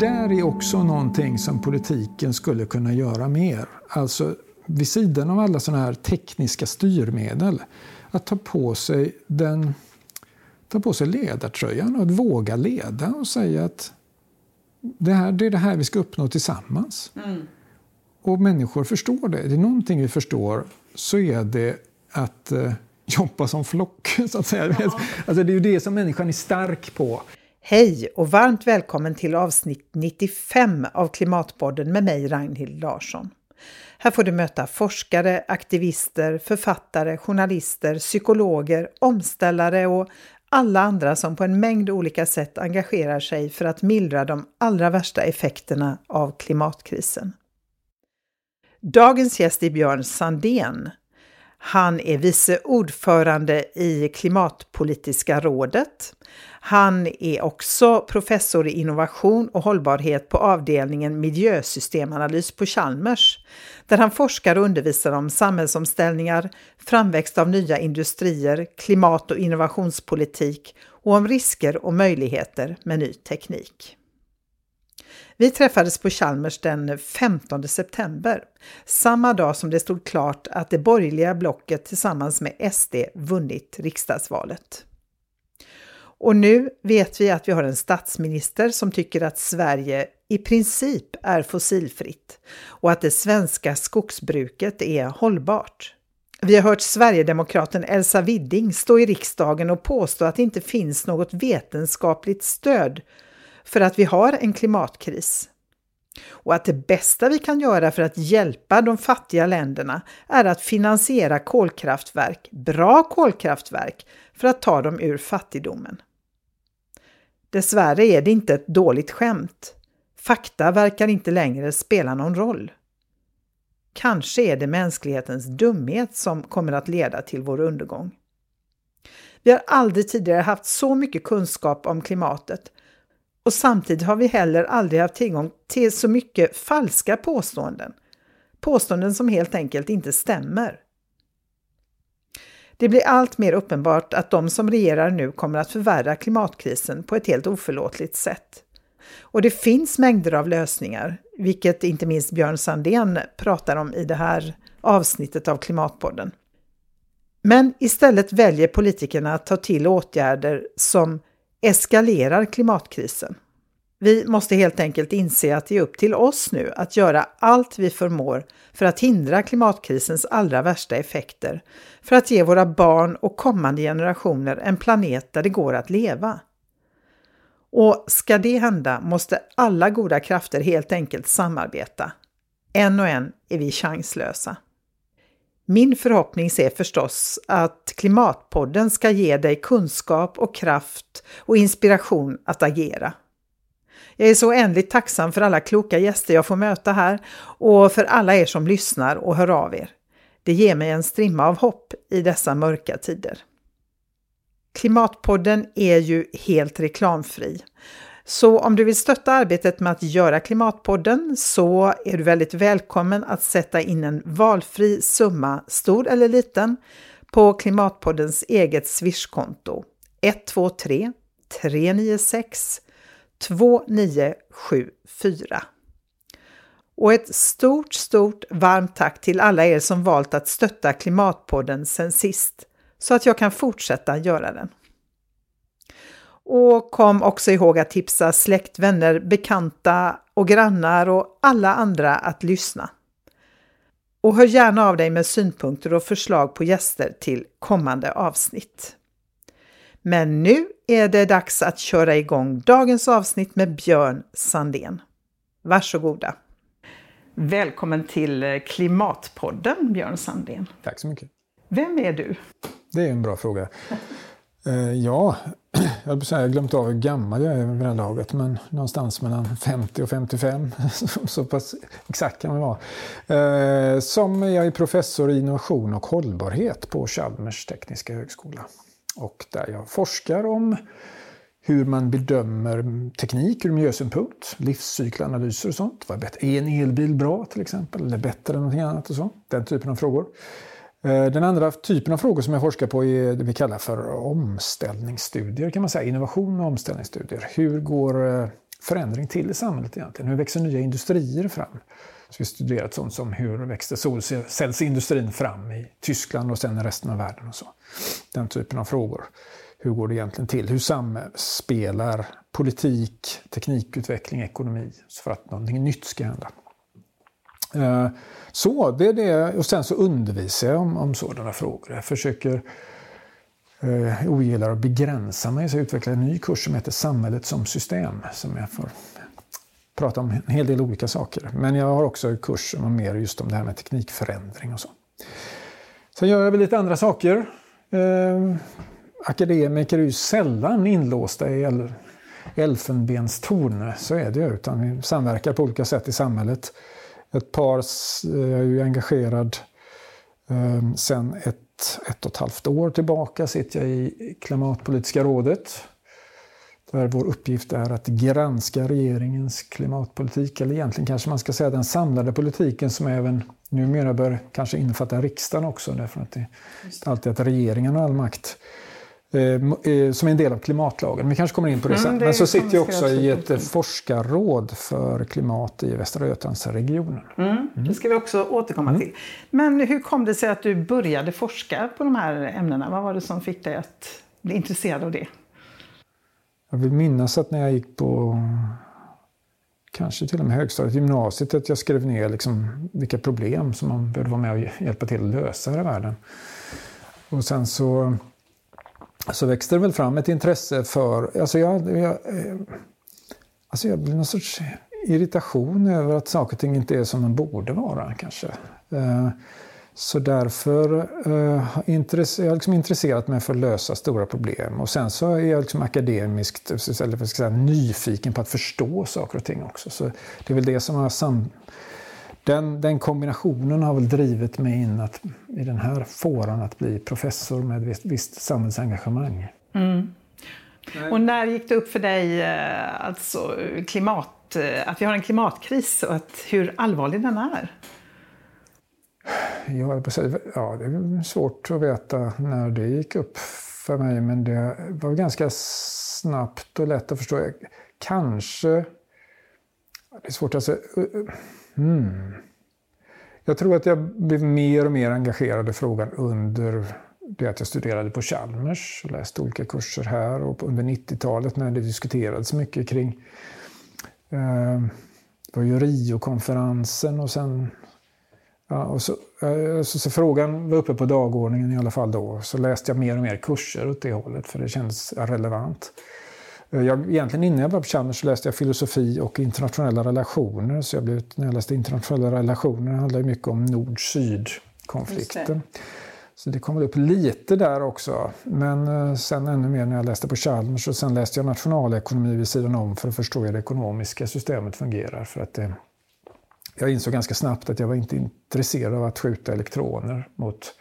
där är också någonting som politiken skulle kunna göra mer. Alltså vid sidan av alla sådana här tekniska styrmedel, att ta på sig den ta på sig ledartröjan och att våga leda och säga att det, här, det är det här vi ska uppnå tillsammans. Mm. Och människor förstår det. Det är någonting vi förstår så är det att eh, jobba som flock. Så att säga. Ja. Alltså, det är ju det som människan är stark på. Hej och varmt välkommen till avsnitt 95 av Klimatpodden med mig Ragnhild Larsson. Här får du möta forskare, aktivister, författare, journalister, psykologer, omställare och alla andra som på en mängd olika sätt engagerar sig för att mildra de allra värsta effekterna av klimatkrisen. Dagens gäst är Björn Sandén. Han är vice ordförande i Klimatpolitiska rådet. Han är också professor i innovation och hållbarhet på avdelningen miljösystemanalys på Chalmers, där han forskar och undervisar om samhällsomställningar, framväxt av nya industrier, klimat och innovationspolitik och om risker och möjligheter med ny teknik. Vi träffades på Chalmers den 15 september, samma dag som det stod klart att det borgerliga blocket tillsammans med SD vunnit riksdagsvalet. Och nu vet vi att vi har en statsminister som tycker att Sverige i princip är fossilfritt och att det svenska skogsbruket är hållbart. Vi har hört Sverigedemokraten Elsa Widding stå i riksdagen och påstå att det inte finns något vetenskapligt stöd för att vi har en klimatkris. Och att det bästa vi kan göra för att hjälpa de fattiga länderna är att finansiera kolkraftverk, bra kolkraftverk, för att ta dem ur fattigdomen. Dessvärre är det inte ett dåligt skämt. Fakta verkar inte längre spela någon roll. Kanske är det mänsklighetens dumhet som kommer att leda till vår undergång. Vi har aldrig tidigare haft så mycket kunskap om klimatet och samtidigt har vi heller aldrig haft tillgång till så mycket falska påståenden. Påståenden som helt enkelt inte stämmer. Det blir allt mer uppenbart att de som regerar nu kommer att förvärra klimatkrisen på ett helt oförlåtligt sätt. Och det finns mängder av lösningar, vilket inte minst Björn Sandén pratar om i det här avsnittet av Klimatpodden. Men istället väljer politikerna att ta till åtgärder som eskalerar klimatkrisen. Vi måste helt enkelt inse att det är upp till oss nu att göra allt vi förmår för att hindra klimatkrisens allra värsta effekter, för att ge våra barn och kommande generationer en planet där det går att leva. Och ska det hända måste alla goda krafter helt enkelt samarbeta. En och en är vi chanslösa. Min förhoppning är förstås att Klimatpodden ska ge dig kunskap och kraft och inspiration att agera. Jag är så oändligt tacksam för alla kloka gäster jag får möta här och för alla er som lyssnar och hör av er. Det ger mig en strimma av hopp i dessa mörka tider. Klimatpodden är ju helt reklamfri. Så om du vill stötta arbetet med att göra Klimatpodden så är du väldigt välkommen att sätta in en valfri summa, stor eller liten, på Klimatpoddens eget swishkonto 123 396 2974. Och ett stort, stort varmt tack till alla er som valt att stötta Klimatpodden sen sist, så att jag kan fortsätta göra den. Och kom också ihåg att tipsa släkt, vänner, bekanta och grannar och alla andra att lyssna. Och hör gärna av dig med synpunkter och förslag på gäster till kommande avsnitt. Men nu är det dags att köra igång dagens avsnitt med Björn Sandén. Varsågoda! Välkommen till Klimatpodden, Björn Sandén. Tack så mycket. Vem är du? Det är en bra fråga. Eh, ja, jag har glömt av hur gammal jag är vid det här laget, men någonstans mellan 50 och 55. så pass exakt kan man vara. Eh, som jag är professor i innovation och hållbarhet på Chalmers tekniska högskola. Och där jag forskar om hur man bedömer teknik ur miljösynpunkt, livscykelanalyser och sånt. Är, är en elbil bra till exempel? Eller bättre än någonting annat och så? Den typen av frågor. Eh, den andra typen av frågor som jag forskar på är det vi kallar för omställningsstudier, kan man säga. Innovation och omställningsstudier. Hur går eh, förändring till i samhället egentligen? Hur växer nya industrier fram? Så vi har studerat sånt som hur växte solcellsindustrin fram i Tyskland och sen i resten av världen och så. Den typen av frågor. Hur går det egentligen till? Hur samspelar politik, teknikutveckling, ekonomi för att någonting nytt ska hända? Eh, så, det är det. Och sen så undervisar jag om, om sådana frågor. Jag försöker eh, ogillar att begränsa mig så jag utvecklar en ny kurs som heter Samhället som system. Som jag får prata om en hel del olika saker. Men jag har också en kurs som är mer just om det här med teknikförändring och så. Sen gör jag väl lite andra saker. Eh, akademiker är ju sällan inlåsta i el elfenbenstorn, så är det ju. Utan vi samverkar på olika sätt i samhället. Ett par, jag är ju engagerad eh, sen ett ett och ett halvt år tillbaka sitter jag i Klimatpolitiska rådet. Där vår uppgift är att granska regeringens klimatpolitik, eller egentligen kanske man ska säga den samlade politiken som även numera bör kanske innefatta riksdagen också, därför att det är alltid att regeringen har all makt. Eh, eh, som är en del av klimatlagen. Vi kanske kommer in på det mm, sen. Mm, det Men så sitter jag också i ett forskarråd för klimat i Västra Götalandsregionen. Mm, mm. Det ska vi också återkomma mm. till. Men hur kom det sig att du började forska på de här ämnena? Vad var det som fick dig att bli intresserad av det? Jag vill minnas att när jag gick på kanske till och med högstadiet, gymnasiet, att jag skrev ner liksom vilka problem som man behövde vara med och hjälpa till att lösa här i världen. Och sen så så växte det väl fram ett intresse för... Alltså jag, jag, eh, alltså jag blev någon sorts irritation över att saker och ting inte är som de borde vara kanske. Eh, så därför eh, har jag liksom intresserat mig för att lösa stora problem. Och sen så är jag liksom akademiskt eller ska säga, nyfiken på att förstå saker och ting också. Så det är väl det som har sam den, den kombinationen har väl drivit mig in att, i den här fåran att bli professor med visst, visst samhällsengagemang. Mm. Och när gick det upp för dig eh, alltså, klimat, eh, att vi har en klimatkris och att, hur allvarlig den är? Ja, ja, det är svårt att veta när det gick upp för mig, men det var ganska snabbt och lätt att förstå. Kanske... Det är svårt att säga. Mm. Jag tror att jag blev mer och mer engagerad i frågan under det att jag studerade på Chalmers och läste olika kurser här och under 90-talet när det diskuterades mycket kring eh, det var ju Rio-konferensen och sen ja, och så, eh, så, så, frågan var uppe på dagordningen i alla fall då. Så läste jag mer och mer kurser åt det hållet för det kändes relevant. Eh, jag, egentligen innan jag var på Chalmers läste jag filosofi och internationella relationer. Så jag blev, när jag läste internationella relationer det handlar mycket om nord-syd-konflikten. Så det kom väl upp lite där också. Men eh, sen ännu mer när jag läste på Chalmers och sen läste jag nationalekonomi vid sidan om för att förstå hur det ekonomiska systemet fungerar. För att det, jag insåg ganska snabbt att jag var inte intresserad av att skjuta elektroner mot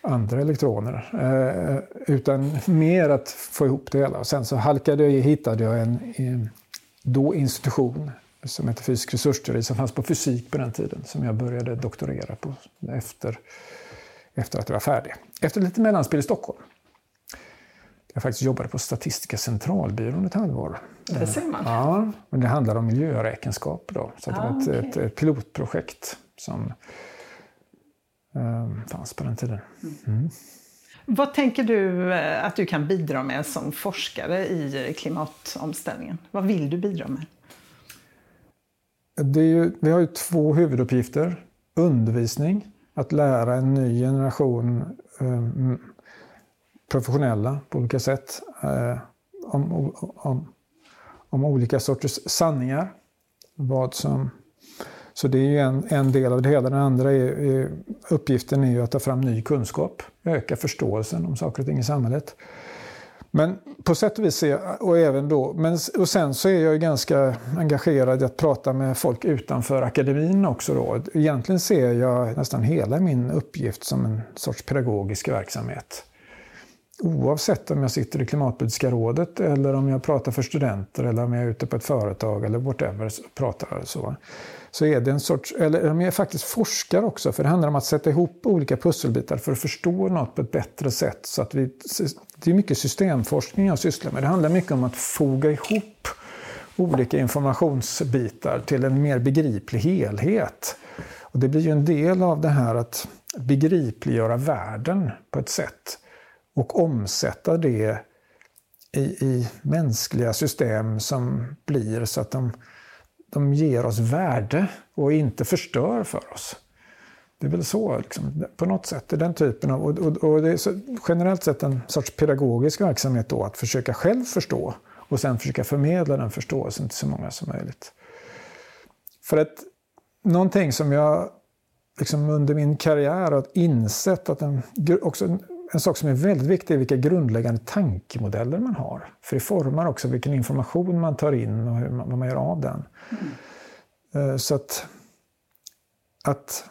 andra elektroner. Eh, utan mer att få ihop det hela. sen så halkade jag, hittade jag en, en då institution som heter fysisk resursteori som fanns på fysik på den tiden som jag började doktorera på efter, efter att jag var färdig. Efter lite mellanspel i Stockholm. Jag faktiskt jobbade på Statistiska centralbyrån ett halvår. Det ser man. Ja, men det handlar om miljöräkenskaper då. Så ah, det var ett, okay. ett, ett pilotprojekt som fanns på den tiden. Mm. Vad tänker du eh, att du kan bidra med som forskare i klimatomställningen? Vad vill du bidra med? Ju, vi har ju två huvuduppgifter. Undervisning, att lära en ny generation um, professionella på olika sätt uh, om, om, om, olika sorters sanningar. Vad som så det är ju en, en del av det hela. Den andra är, är, uppgiften är ju att ta fram ny kunskap, öka förståelsen om saker och ting i samhället. Men på sätt och vis, är, och även då, men, och sen så är jag ju ganska engagerad i att prata med folk utanför akademin också. Då. Egentligen ser jag nästan hela min uppgift som en sorts pedagogisk verksamhet. Oavsett om jag sitter i Klimatpolitiska rådet eller om jag pratar för studenter eller om jag är ute på ett företag eller whatever, pratar så så är det en sorts, eller de är faktiskt forskare också, för det handlar om att sätta ihop olika pusselbitar för att förstå något på ett bättre sätt. Så att vi, det är mycket systemforskning jag sysslar med. Det handlar mycket om att foga ihop olika informationsbitar till en mer begriplig helhet. Och det blir ju en del av det här att begripliggöra världen på ett sätt och omsätta det i, i mänskliga system som blir så att de, de ger oss värde och inte förstör för oss. Det är väl så, liksom, på något sätt. Den typen av, och, och, och det är så, generellt sett en sorts pedagogisk verksamhet då, att försöka själv förstå och sen försöka förmedla den förståelsen till så många som möjligt. För att någonting som jag liksom under min karriär har insett att en, också en, en sak som är väldigt viktig är vilka grundläggande tankemodeller man har. För det formar också vilken information man tar in och hur man, vad man gör av den. Mm. Så att, att,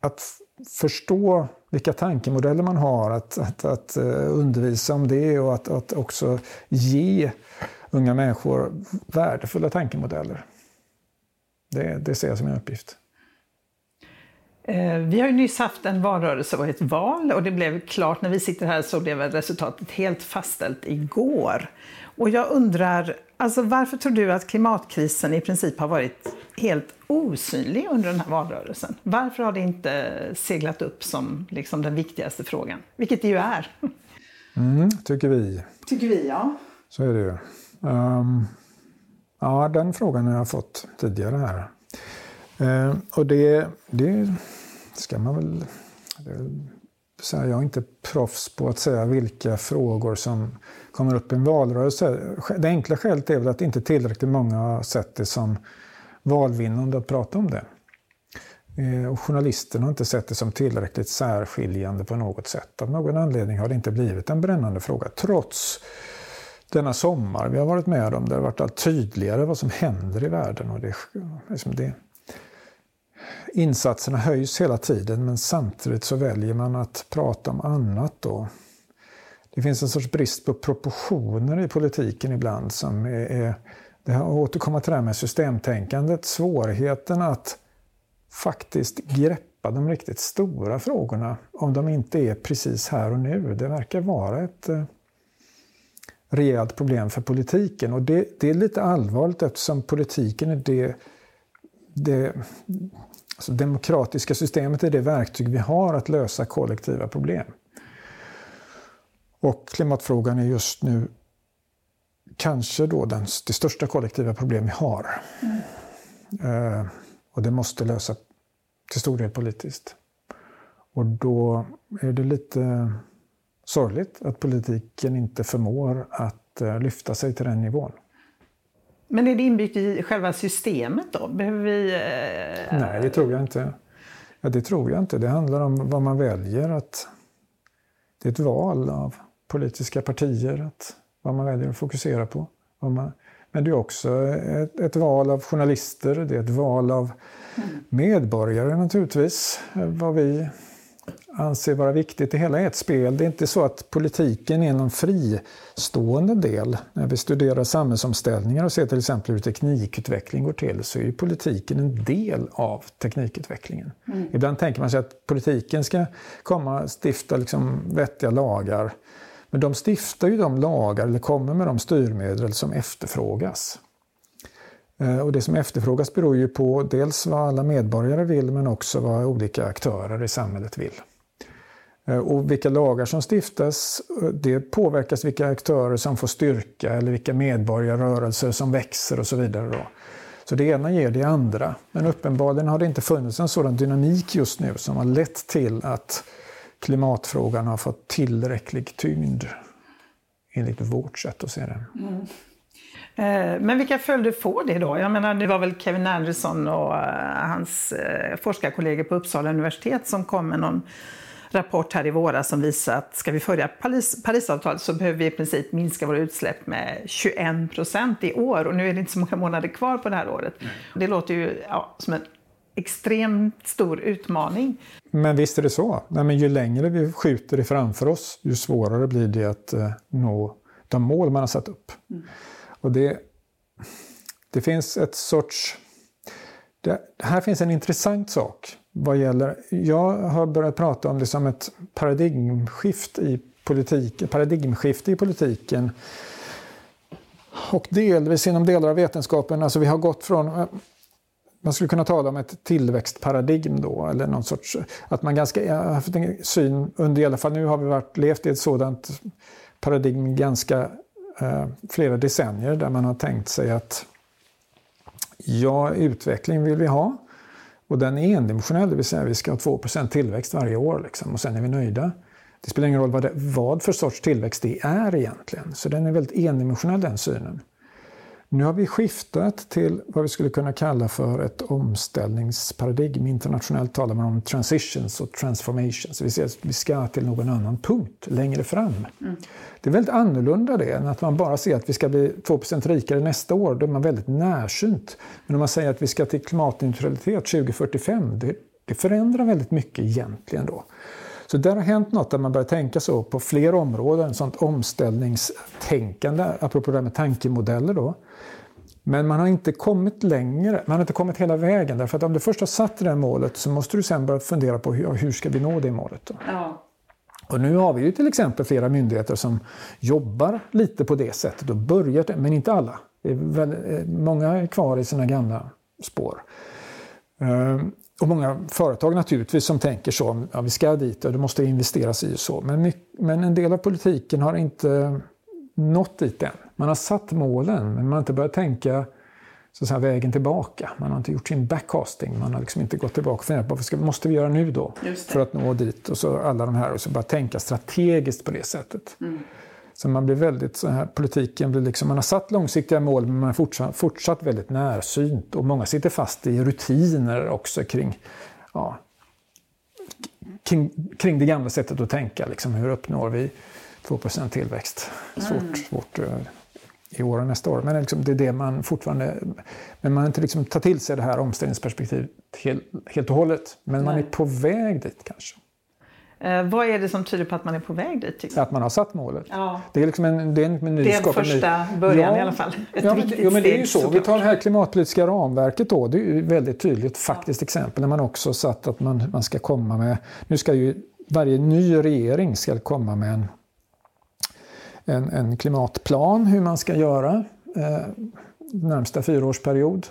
att förstå vilka tankemodeller man har, att, att, att eh, undervisa om det och att, att också ge unga människor värdefulla tankemodeller. Det, det ser jag som en uppgift. Eh, vi har ju nyss haft en valrörelse och ett val och det blev klart när vi sitter här så blev resultatet helt fastställt igår. Och jag undrar, alltså varför tror du att klimatkrisen i princip har varit helt osynlig under den här valrörelsen? Varför har det inte seglat upp som liksom den viktigaste frågan? Vilket det ju är. Mm, tycker vi. Tycker vi, ja. Så är det ju. Um, ja, den frågan har jag fått tidigare här. Uh, och det, det ska man väl... Så jag är inte proffs på att säga vilka frågor som kommer upp i en valrörelse. Det enkla skälet är väl att inte tillräckligt många har sett det som valvinnande att prata om det. Eh, och journalisterna har inte sett det som tillräckligt särskiljande på något sätt. Av någon anledning har det inte blivit en brännande fråga, trots denna sommar vi har varit med om. Det har varit allt tydligare vad som händer i världen. Och det, liksom det, insatserna höjs hela tiden men samtidigt så väljer man att prata om annat. Då. Det finns en sorts brist på proportioner i politiken ibland som är, är det här återkomma till det här med systemtänkandet, svårigheten att faktiskt greppa de riktigt stora frågorna om de inte är precis här och nu. Det verkar vara ett eh, rejält problem för politiken och det, det är lite allvarligt eftersom politiken är det, det Alltså demokratiska systemet är det verktyg vi har att lösa kollektiva problem. Och klimatfrågan är just nu kanske då den, det största kollektiva problem vi har. Mm. Eh, och det måste lösas till stor del politiskt. Och då är det lite sorgligt att politiken inte förmår att eh, lyfta sig till den nivån. Men är det inbyggt i själva systemet då? Behöver vi... Eh... Nej, det tror jag inte. Ja, det tror jag inte. Det handlar om vad man väljer. Att det är ett val av politiska partier, att vad man väljer att fokusera på. Man... Men det är också ett, ett, val av journalister, det är ett val av mm. medborgare naturligtvis. Vad vi anser vara viktigt. Det hela är ett spel. Det är inte så att politiken är någon fristående del. När vi studerar samhällsomställningar och ser till exempel hur teknikutveckling går till så är politiken en del av teknikutvecklingen. Mm. Ibland tänker man sig att politiken ska komma och stifta liksom vettiga lagar. Men de stiftar ju de lagar, eller kommer med de styrmedel som efterfrågas. Eh, och det som efterfrågas beror ju på dels vad alla medborgare vill men också vad olika aktörer i samhället vill. Eh, och vilka lagar som stiftas, eh, det påverkas vilka aktörer som får styrka eller vilka medborgarrörelser som växer och så vidare. Då. Så det ena ger det andra. Men uppenbarligen har det inte funnits en sådan dynamik just nu som har lett till att klimatfrågan har fått tillräcklig tyngd enligt vårt sätt att se det. Mm. Eh, men vilka följder får det då? Jag menar, det var väl Kevin Anderson och hans forskarkollegor på Uppsala universitet som kom med någon rapport här i våras som visar att ska vi följa Paris, Parisavtalet så behöver vi i princip minska våra utsläpp med 21 procent i år. Och nu är det inte så många månader kvar på det här året. Det låter ju ja, som en extremt stor utmaning. Men visst är det så. Nej, men ju längre vi skjuter det framför oss, ju svårare blir det att uh, nå de mål man har satt upp. Mm. Och det, det finns ett sorts... Det, här finns en intressant sak vad gäller... Jag har börjat prata om det som ett paradigmskift i, politik, paradigmskifte i politiken. Och delvis inom delar av vetenskapen, alltså vi har gått från eh, man skulle kunna tala om ett tillväxtparadigm då, eller någon sorts, att man ganska, har haft en syn under i alla fall nu har vi varit, levt i ett sådant paradigm ganska eh, flera decennier där man har tänkt sig att ja, utveckling vill vi ha och den är endimensionell, det vill säga vi ska ha 2% tillväxt varje år liksom, och sen är vi nöjda. Det spelar ingen roll vad, det, vad för sorts tillväxt det är egentligen, så den är väldigt endimensionell den synen. Nu har vi skiftat till vad vi skulle kunna kalla för ett omställningsparadigm. Internationellt talar man om transitions och transformations. Vi, ser att vi ska till någon annan punkt längre fram. Mm. Det är väldigt annorlunda det än att man bara ser att vi ska bli 2% rikare nästa år. Då är man väldigt närsynt. Men om man säger att vi ska till klimatneutralitet 2045, det, det förändrar väldigt mycket egentligen då. Så där har hänt något där man börjar tänka så på fler områden, sånt omställningstänkande, apropå det här med tankemodeller då. Men man har inte kommit längre, man har inte kommit hela vägen. Därför att om du först har satt det där målet så måste du sen börja fundera på hur, hur ska vi nå det målet. Ja. Och nu har vi ju till exempel flera myndigheter som jobbar lite på det sättet och börjar, men inte alla. Det är väl, eh, många är kvar i sina gamla spår. Och många företag naturligtvis som tänker så, ja, vi ska dit och det måste investeras i och så. Men, men en del av politiken har inte nått dit än. Man har satt målen, men man har inte börjat tänka så säga, vägen tillbaka. Man har inte gjort sin backcasting. Man har liksom inte gått tillbaka och funderat på vad ska, måste vi göra nu då för att nå dit. Och så alla de här och så bara tänka strategiskt på det sättet. Mm. Så man blir väldigt så här, politiken blir liksom, man har satt långsiktiga mål men man är fortsatt, fortsatt väldigt närsynt. Och många sitter fast i rutiner också kring, ja, kring, kring det gamla sättet att tänka. Liksom, hur uppnår vi 2 tillväxt? Svårt, mm. svårt eh, i år och nästa år. Men liksom, det är det man fortfarande... Men man har inte liksom tagit till sig det här omställningsperspektivet helt, helt och hållet. Men Nej. man är på väg dit kanske. Eh, vad är det som tyder på att man är på väg dit? Att man har satt målet. Ja. Det är liksom en, det är en Det är en första början ja, i alla fall. Ett ja, men, jo, men det är ju så. Vi tar det här klimatpolitiska ramverket då. Det är ju ett väldigt tydligt faktiskt ja. exempel när man också satt att man, man ska komma med... Nu ska ju varje ny regering ska komma med en, en, en klimatplan hur man ska göra eh, närmsta fyraårsperiod.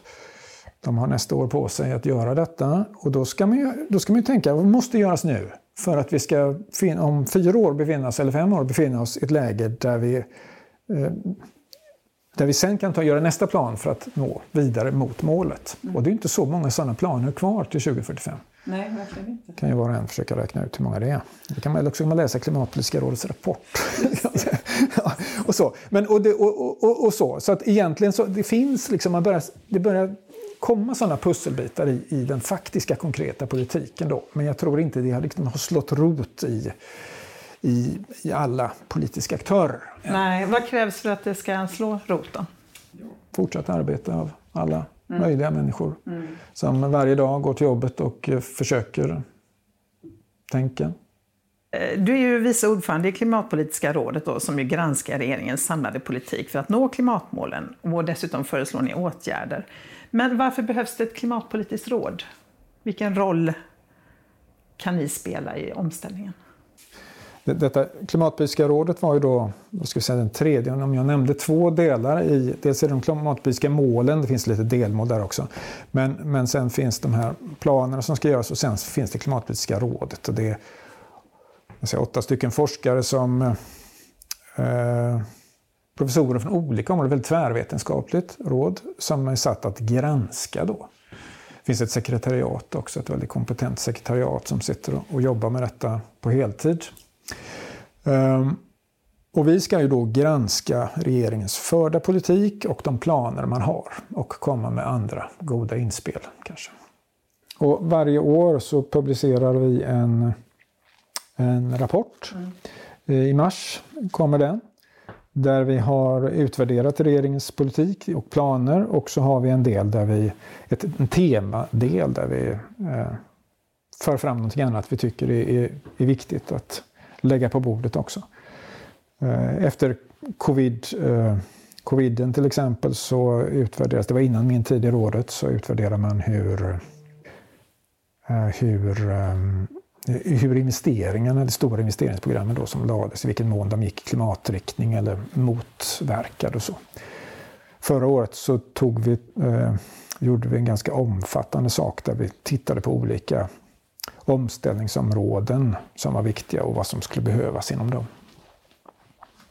De har nästa år på sig att göra detta och då ska man ju, då ska man ju tänka vad måste göras nu? För att vi ska om fyra år befinna oss, eller fem år befinna oss i ett läge där vi, eh, där vi sen kan ta, göra nästa plan för att nå vidare mot målet. Mm. Och det är inte så många sådana planer kvar till 2045. Nej, verkligen inte. kan ju var och en försöka räkna ut hur många det är. Det kan man, också kan man läsa Klimatpolitiska rådets rapport. ja, och så. Men, och, det, och, och, och, så. så att egentligen så det finns liksom, man börjar, det börjar komma sådana pusselbitar i, i den faktiska konkreta politiken. Då. Men jag tror inte det liksom har slått rot i, i, i alla politiska aktörer. Nej, vad krävs för att det ska slå rot då? Fortsatt arbete av alla mm. möjliga människor mm. som varje dag går till jobbet och eh, försöker tänka. Eh, du är ju vice ordförande i Klimatpolitiska rådet då, som ju granskar regeringens samlade politik för att nå klimatmålen och dessutom föreslår ni åtgärder. Men varför behövs det ett klimatpolitiskt råd? Vilken roll kan ni spela i omställningen? Detta klimatpolitiska rådet var ju då, vad ska vi säga, den tredje, om jag nämnde två delar i, dels är det de klimatpolitiska målen, det finns lite delmål där också, men, men sen finns de här planerna som ska göras och sen finns det klimatpolitiska rådet och det är säga, åtta stycken forskare som eh, professorer från olika områden, väldigt tvärvetenskapligt råd som är satt att granska då. Det finns ett sekretariat också, ett väldigt kompetent sekretariat som sitter och jobbar med detta på heltid. Um, och vi ska ju då granska regeringens förda politik och de planer man har och komma med andra goda inspel kanske. Och varje år så publicerar vi en, en rapport. Mm. I mars kommer den där vi har utvärderat regeringens politik och planer och så har vi en del där vi, ett, en temadel där vi eh, för fram någonting annat vi tycker är, är, är viktigt att lägga på bordet också. Eh, efter covid, eh, coviden till exempel så utvärderas, det var innan min tid i rådet, så utvärderar man hur, eh, hur eh, hur investeringarna, de stora investeringsprogrammen då som lades, i vilken mån de gick i klimatriktning eller motverkade och så. Förra året så tog vi, eh, gjorde vi en ganska omfattande sak där vi tittade på olika omställningsområden som var viktiga och vad som skulle behövas inom dem.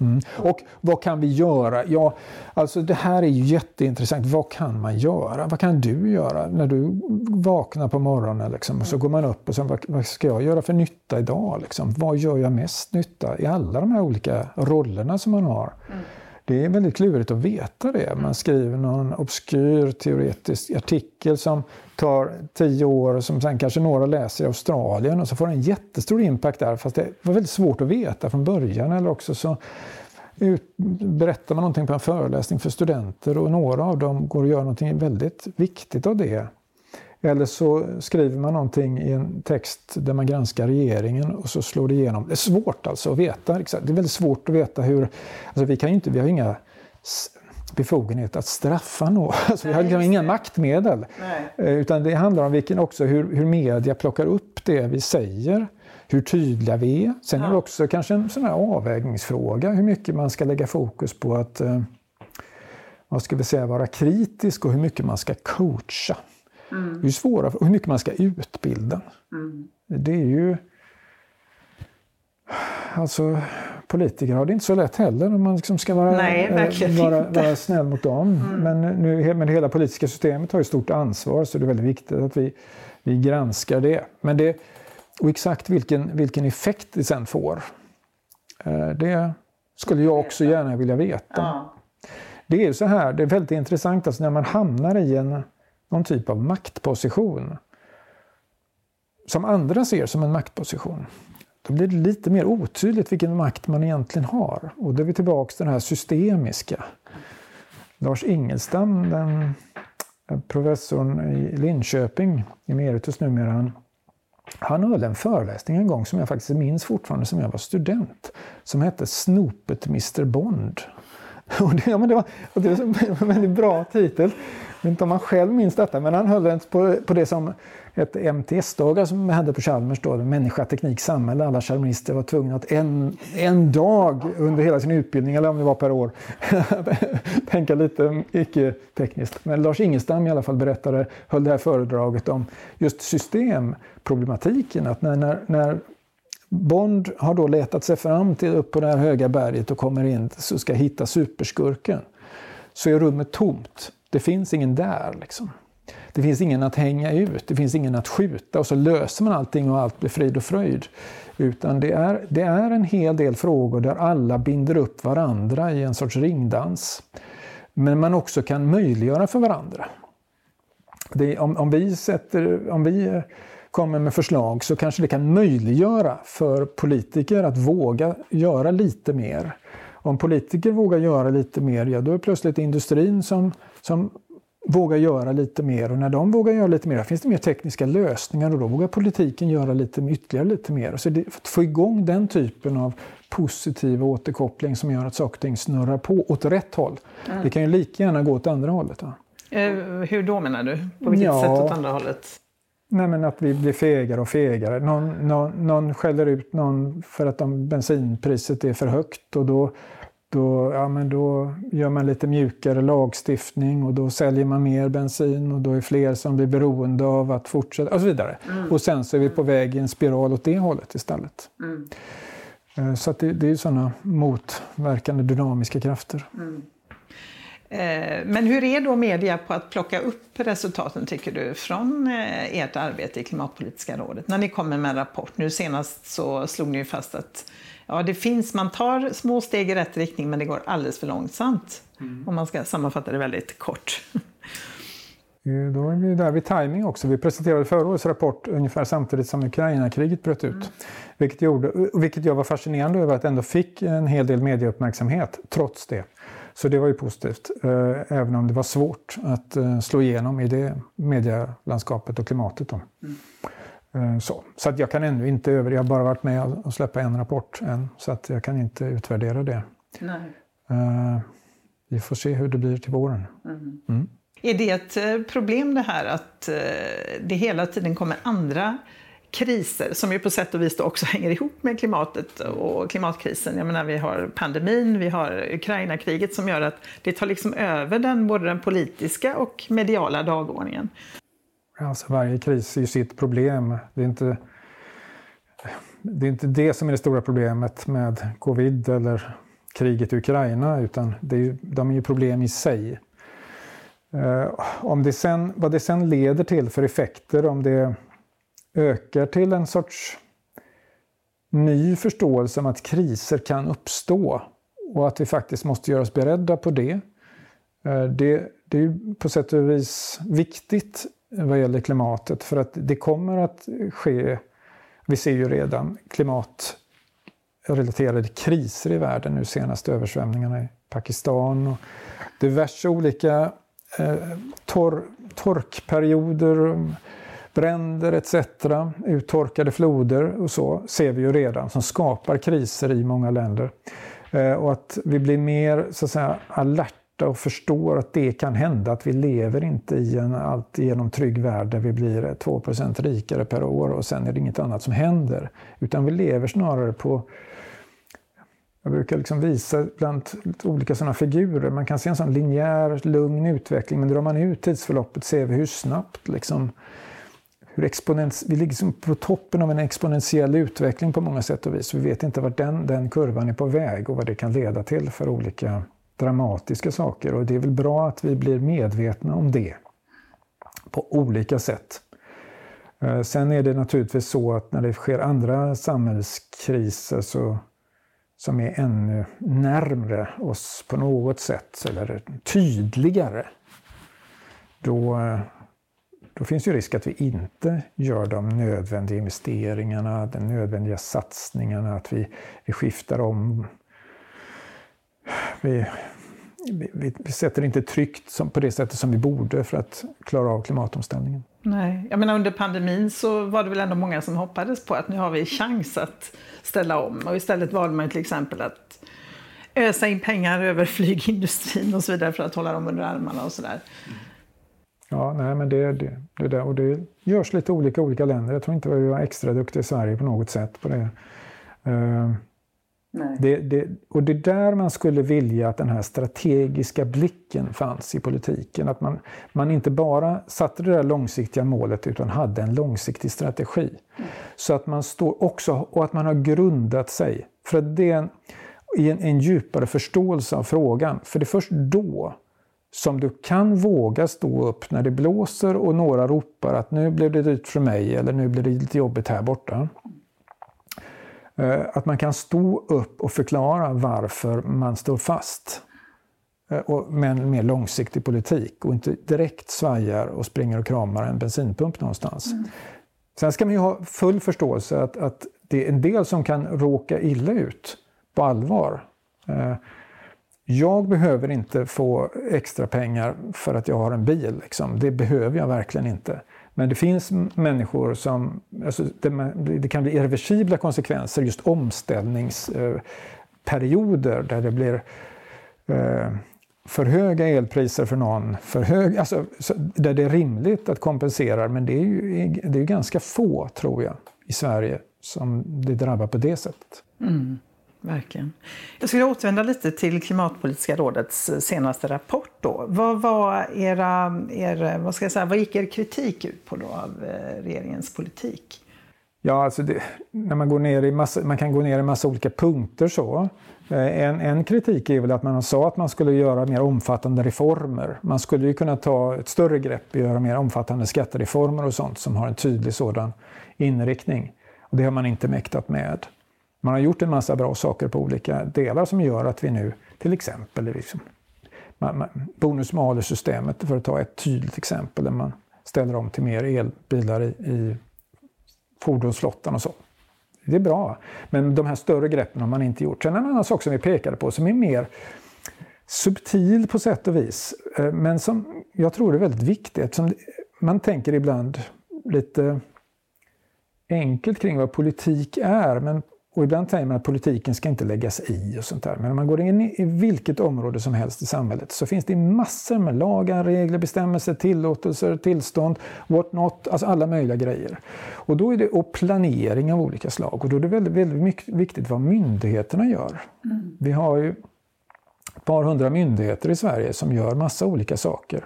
Mm. Och vad kan vi göra? Ja, alltså det här är ju jätteintressant. Vad kan man göra? Vad kan du göra när du vaknar på morgonen? Liksom, och så går man upp och sen, vad, vad ska jag göra för nytta idag? Liksom? Vad gör jag mest nytta i alla de här olika rollerna som man har? Mm. Det är väldigt klurigt att veta det. Man skriver någon obskyr teoretisk artikel som tar tio år och som sen kanske några läser i Australien och så får den en jättestor impact där fast det var väldigt svårt att veta från början. Eller också så ut, berättar man någonting på en föreläsning för studenter och några av dem går att göra någonting väldigt viktigt av det. Eller så skriver man någonting i en text där man granskar regeringen och så slår det igenom. Det är svårt alltså att veta. Det är väldigt svårt att veta hur... Alltså vi, kan inte, vi har inga befogenhet att straffa någon. Alltså vi har liksom inga maktmedel. Nej. Eh, utan det handlar om vilken också hur, hur media plockar upp det vi säger. Hur tydliga vi är. Sen är det också kanske en sån avvägningsfråga. Hur mycket man ska lägga fokus på att eh, vad ska vi säga, vara kritisk och hur mycket man ska coacha. Mm. Det är svårare, hur mycket man ska utbilda. Mm. Det är ju... Alltså, politiker har det inte så lätt heller om man liksom ska vara, Nej, äh, vara, vara, snäll mot dem. Mm. Men, nu, men hela politiska systemet har ju stort ansvar så det är väldigt viktigt att vi, vi granskar det. Men det och exakt vilken, vilken effekt det sen får, äh, det skulle jag också gärna vilja veta. Ja. Det är ju så här, det är väldigt intressant, alltså när man hamnar i en någon typ av maktposition som andra ser som en maktposition. Då blir det lite mer otydligt vilken makt man egentligen har. Och då är vi tillbaka till den här systemiska. Lars Ingelstam, den eh, professorn i Linköping, emeritus numera, han, han höll en föreläsning en gång som jag faktiskt minns fortfarande som jag var student. Som hette Snopet Mr Bond. Och det, ja, men det, var, och det var en väldigt bra titel. Jag vet inte om han själv minns detta, men han höll på, på det som ett MTS-dagar som vi hade på Chalmers då, Människa, teknik, samhälle. Alla chalmerister var tvungna att en, en dag under hela sin utbildning, eller om det var per år, tänka lite icke-tekniskt. Men Lars Ingestam i alla fall berättade, höll det här föredraget om just systemproblematiken. Att när, när, när Bond har då letat sig fram till upp på det här höga berget och kommer in så ska hitta superskurken. Så är rummet tomt. Det finns ingen där. Liksom. Det finns ingen att hänga ut, det finns ingen att skjuta och så löser man allting och allt blir frid och fröjd. Utan det är, det är en hel del frågor där alla binder upp varandra i en sorts ringdans. Men man också kan möjliggöra för varandra. Det, om, om, vi sätter, om vi kommer med förslag så kanske det kan möjliggöra för politiker att våga göra lite mer. Om politiker vågar göra lite mer, ja då är plötsligt industrin som, som vågar göra lite mer och när de vågar göra lite mer finns det mer tekniska lösningar och då vågar politiken göra lite, ytterligare lite mer. Så det, att få igång den typen av positiv återkoppling som gör att saker och ting snurrar på åt rätt håll. Mm. Det kan ju lika gärna gå åt andra hållet. Va? Eh, hur då menar du? På vilket ja, sätt åt andra hållet? Nej, men att vi blir fegare och fegare. Någon, någon, någon skäller ut någon för att de, bensinpriset är för högt och då då, ja, men då gör man lite mjukare lagstiftning och då säljer man mer bensin och då är fler som blir beroende av att fortsätta och så vidare. Mm. Och sen så är vi på väg i en spiral åt det hållet istället. Mm. Eh, så det, det är sådana motverkande dynamiska krafter. Mm. Eh, men hur är då media på att plocka upp resultaten tycker du från eh, ert arbete i Klimatpolitiska rådet? När ni kommer med en rapport. Nu senast så slog ni fast att ja, det finns, man tar små steg i rätt riktning men det går alldeles för långsamt. Mm. Om man ska sammanfatta det väldigt kort. Då är vi där vid timing också. Vi presenterade förra årets rapport ungefär samtidigt som Ukraina-kriget bröt ut. Mm. Vilket, gjorde, vilket jag var fascinerande över att ändå fick en hel del mediauppmärksamhet trots det. Så det var ju positivt, eh, även om det var svårt att eh, slå igenom i det medielandskapet och klimatet. Då. Mm. Eh, så, så att jag kan ännu inte över, jag har bara varit med och släppa en rapport än, så att jag kan inte utvärdera det. Nej. Uh, vi får se hur det blir till våren. Mm. Mm. Är det ett eh, problem det här att det hela tiden kommer andra kriser som ju på sätt och vis också hänger ihop med klimatet och klimatkrisen. Jag menar, vi har pandemin, vi har Ukraina-kriget som gör att det tar liksom över den, både den politiska och mediala dagordningen. Alltså varje kris är ju sitt problem. Det är inte det, är inte det som är det stora problemet med covid eller kriget i Ukraina, utan det är de är ju problem i sig. Eh, om det sen, vad det sen leder till för effekter, om det ökar till en sorts ny förståelse om att kriser kan uppstå och att vi faktiskt måste göra oss beredda på det. Eh, det, det är på sätt och vis viktigt vad gäller klimatet för att det kommer att ske, vi ser ju redan klimatrelaterade kriser i världen, nu senast översvämningarna i Pakistan och diverse olika eh, tor torkperioder, bränder etc. Uttorkade floder och så ser vi ju redan som skapar kriser i många länder. Eh, och att vi blir mer så att säga, alerta och förstår att det kan hända, att vi lever inte i en alltigenom trygg värld där vi blir 2% rikare per år och sen är det inget annat som händer. Utan vi lever snarare på jag brukar liksom visa bland olika sådana figurer. Man kan se en sån linjär, lugn utveckling, men drar man ut tidsförloppet ser vi hur snabbt liksom, hur exponens, vi ligger liksom på toppen av en exponentiell utveckling på många sätt och vis. Vi vet inte vart den, den kurvan är på väg och vad det kan leda till för olika dramatiska saker. Och det är väl bra att vi blir medvetna om det på olika sätt. Eh, sen är det naturligtvis så att när det sker andra samhällskriser så som är ännu närmre oss på något sätt, eller tydligare, då, eh, då finns ju risk att vi inte gör de nödvändiga investeringarna, de nödvändiga satsningarna, att vi, vi skiftar om. Vi, vi, vi sätter inte tryck som, på det sättet som vi borde för att klara av klimatomställningen. Nej, jag menar under pandemin så var det väl ändå många som hoppades på att nu har vi chans att ställa om. Och istället valde man till exempel att ösa in pengar över flygindustrin och så vidare för att hålla dem under armarna och sådär. Ja, nej men det, det, det, där, och det görs lite olika olika länder. Jag tror inte vi var extra duktiga i Sverige på något sätt på det. Uh, det, det, och det är där man skulle vilja att den här strategiska blicken fanns i politiken. Att man, man inte bara satte det där långsiktiga målet utan hade en långsiktig strategi. Mm. Så att man står också, och att man har grundat sig. För att det är en, en, en djupare förståelse av frågan. För det är först då som du kan våga stå upp när det blåser och några ropar att nu blev det dyrt för mig eller nu blir det lite jobbigt här borta. Eh, att man kan stå upp och förklara varför man står fast eh, med en mer långsiktig politik och inte direkt svajar och springer och kramar en bensinpump någonstans. Mm. Sen ska man ju ha full förståelse att, att det är en del som kan råka illa ut på allvar. Eh, jag behöver inte få extra pengar för att jag har en bil. Liksom. Det behöver jag verkligen inte. Men det finns människor som... Alltså det, det, kan bli irreversibla konsekvenser, just omställningsperioder där det blir eh, för höga elpriser för någon, för hög, alltså, där det är rimligt att kompensera, men det är ju det är ganska få, tror jag, i Sverige som det drabbar på det sättet. Mm. Verkligen. Jag skulle återvända lite till Klimatpolitiska rådets eh, senaste rapport. Då. Vad, var era, er, eh, vad, ska jag säga, vad gick er kritik ut på då av eh, regeringens politik? Ja, alltså det, när man, går ner i massa, man kan gå ner i massa olika punkter. så. En, en kritik är väl att man sa att man skulle göra mer omfattande reformer. Man skulle ju kunna ta ett större grepp och göra mer omfattande skattereformer och sånt som har en tydlig sådan inriktning. Och det har man inte mäktat med. Man har gjort en massa bra saker på olika delar som gör att vi nu till exempel liksom, bonus-malus-systemet för att ta ett tydligt exempel där man ställer om till mer elbilar i, i fordonsflottan och så. Det är bra, men de här större greppen har man inte gjort. Sen en annan sak som vi pekade på som är mer subtil på sätt och vis, eh, men som jag tror är väldigt viktigt. eftersom man tänker ibland lite enkelt kring vad politik är, men och ibland säger man att politiken ska inte läggas i och sånt där. Men om man går in i vilket område som helst i samhället så finns det massor med lagar, regler, bestämmelser, tillåtelser, tillstånd, what not, alltså alla möjliga grejer. Och då är det och planering av olika slag. Och då är det väldigt, väldigt viktigt vad myndigheterna gör. Mm. Vi har ju ett par hundra myndigheter i Sverige som gör massa olika saker.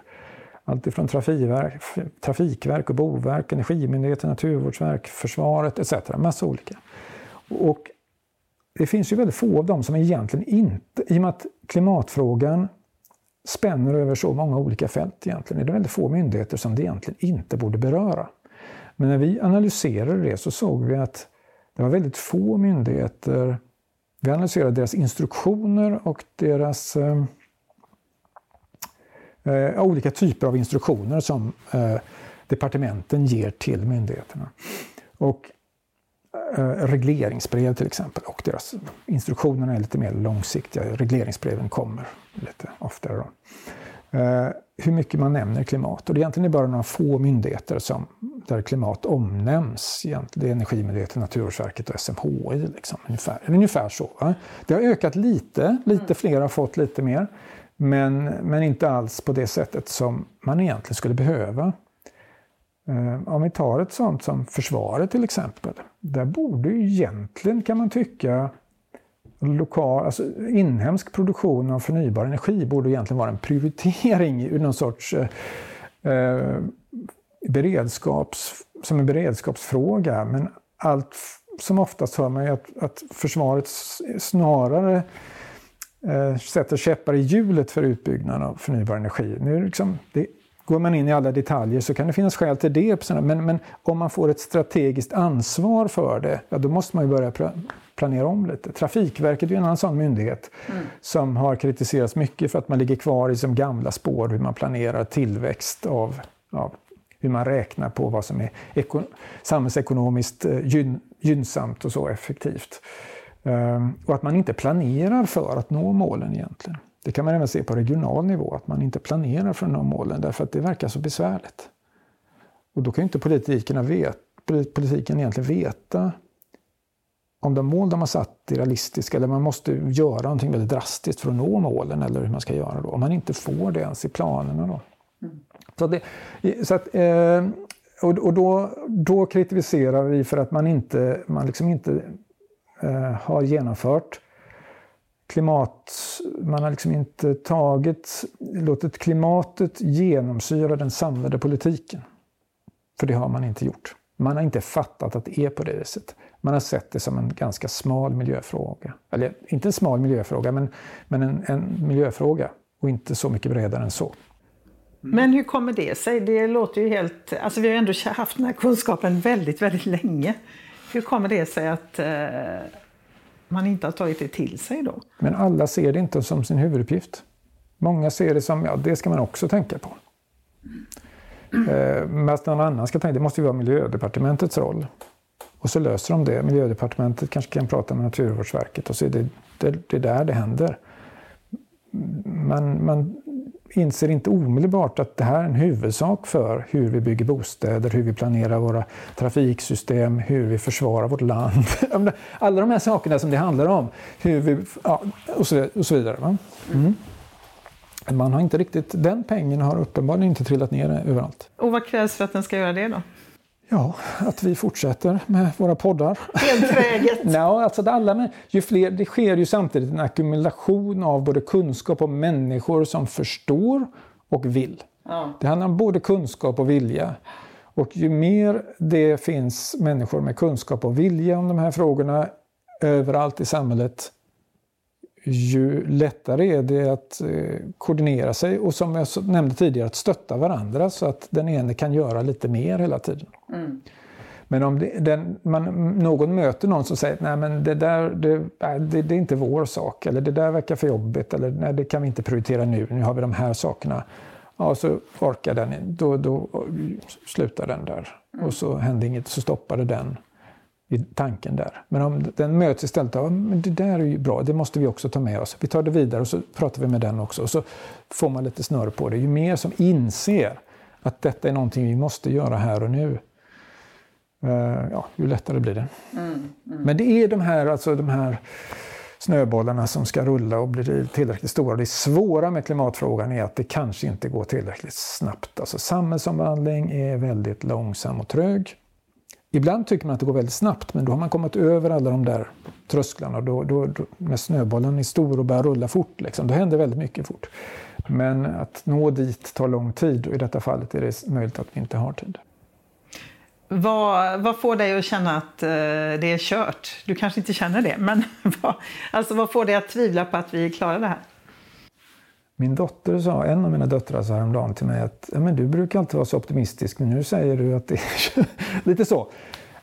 Alltifrån trafikverk, trafikverk och Boverk, Energimyndigheten, Naturvårdsverk, Försvaret etc. Massa olika. Och det finns ju väldigt få av dem som egentligen inte, i och med att klimatfrågan spänner över så många olika fält egentligen, är det väldigt få myndigheter som det egentligen inte borde beröra. Men när vi analyserade det så såg vi att det var väldigt få myndigheter vi analyserade deras instruktioner och deras eh, eh, olika typer av instruktioner som eh, departementen ger till myndigheterna. Och regleringsbrev till exempel och deras instruktioner är lite mer långsiktiga. Regleringsbreven kommer lite oftare. Då. Eh, hur mycket man nämner klimat. Och det är egentligen bara några få myndigheter som, där klimat omnämns. Det är Energimyndigheten, Naturvårdsverket och SMHI. Liksom, ungefär, ungefär så. Va? Det har ökat lite, lite mm. fler har fått lite mer. Men, men inte alls på det sättet som man egentligen skulle behöva. Eh, om vi tar ett sånt som försvaret till exempel. Där borde ju egentligen, kan man tycka, lokal, alltså inhemsk produktion av förnybar energi borde egentligen vara en prioritering ur någon sorts eh, eh, beredskaps, som en beredskapsfråga. Men allt som oftast hör man ju att, att försvaret snarare eh, sätter käppar i hjulet för utbyggnaden av förnybar energi. Nu liksom, det, går man in i alla detaljer så kan det finnas skäl till det. Men, men om man får ett strategiskt ansvar för det, ja, då måste man ju börja planera om lite. Trafikverket är en annan sån myndighet mm. som har kritiserats mycket för att man ligger kvar i som gamla spår hur man planerar tillväxt av, av hur man räknar på vad som är samhällsekonomiskt eh, gyn gynnsamt och så effektivt. Um, och att man inte planerar för att nå målen egentligen. Det kan man även se på regional nivå, att man inte planerar för nå målen därför att det verkar så besvärligt. Och då kan inte politikerna vet, politiken egentligen veta om de mål de har satt är realistiska eller man måste göra någonting väldigt drastiskt för att nå målen eller hur man ska göra då. Om man inte får det ens i planerna då. Mm. Så, det, så att, eh, och, och då, då kritiserar vi för att man inte, man liksom inte eh, har genomfört klimat... Man har liksom inte tagit, låtit klimatet genomsyra den samlade politiken. För det har man inte gjort. Man har inte fattat att det är på det viset. Man har sett det som en ganska smal miljöfråga. Eller inte en smal miljöfråga, men, men en, en miljöfråga. Och inte så mycket bredare än så. Men hur kommer det sig? Det låter ju helt... Alltså vi har ändå haft den här kunskapen väldigt, väldigt länge. Hur kommer det sig att eh, man inte har tagit det till sig då? Men alla ser det inte som sin huvuduppgift. Många ser det som, ja det ska man också tänka på. Mm. Eh, men någon annan ska tänka, det måste ju vara miljödepartementets roll. Och så löser de det. Miljödepartementet kanske kan prata med Naturvårdsverket och så är det, det, det är där det händer. Man, man inser inte omedelbart att det här är en huvudsak för hur vi bygger bostäder, hur vi planerar våra trafiksystem, hur vi försvarar vårt land. Alla de här sakerna som det handlar om. Hur vi, ja, och, så, och så vidare. Mm. Man har inte riktigt, den pengen har uppenbarligen inte trillat ner överallt. Och vad krävs för att den ska göra det då? Ja, att vi fortsätter med våra poddar. Enträget! ja, alltså alla, ju fler, det sker ju samtidigt en ackumulation av både kunskap och människor som förstår och vill. Ja. Det handlar om både kunskap och vilja. Och ju mer det finns människor med kunskap och vilja om de här frågorna överallt i samhället, ju lättare är det att eh, koordinera sig och som jag nämnde tidigare att stötta varandra så att den ene kan göra lite mer hela tiden. Mm. Men om det, den, man, någon möter någon som säger nej men det där det, det, det, är inte vår sak eller det där verkar för jobbigt eller nej det kan vi inte prioritera nu, nu har vi de här sakerna. Ja, så orkar den, då, då slutar den där. Mm. Och så händer inget, så stoppade den i tanken där. Men om den möts istället av men det där är ju bra, det måste vi också ta med oss. Vi tar det vidare och så pratar vi med den också. Och så får man lite snurr på det. Ju mer som inser att detta är någonting vi måste göra här och nu, eh, ja, ju lättare blir det. Mm, mm. Men det är de här, alltså de här snöbollarna som ska rulla och bli tillräckligt stora. Det svåra med klimatfrågan är att det kanske inte går tillräckligt snabbt. Alltså samhällsomvandling är väldigt långsam och trög. Ibland tycker man att det går väldigt snabbt, men då har man kommit över alla de där trösklarna. Då, då, då, när snöbollen är stor och börjar rulla fort, liksom, då händer väldigt mycket fort. Men att nå dit tar lång tid och i detta fallet är det möjligt att vi inte har tid. Vad, vad får dig att känna att eh, det är kört? Du kanske inte känner det, men vad, alltså vad får dig att tvivla på att vi klarar det här? Min dotter sa, en av mina döttrar sa häromdagen till mig att ja, men du brukar alltid vara så optimistisk, men nu säger du att det är lite så.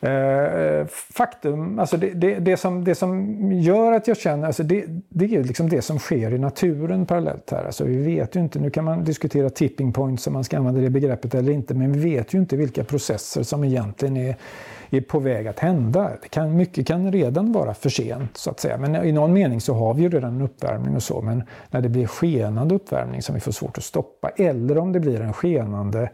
Eh, faktum, alltså det, det, det, som, det som gör att jag känner, alltså det, det är liksom det som sker i naturen parallellt här. Alltså vi vet ju inte, nu kan man diskutera tipping points om man ska använda det begreppet eller inte, men vi vet ju inte vilka processer som egentligen är, är på väg att hända. Det kan, mycket kan redan vara för sent så att säga, men i någon mening så har vi ju redan en uppvärmning och så, men när det blir skenande uppvärmning som vi får svårt att stoppa, eller om det blir en skenande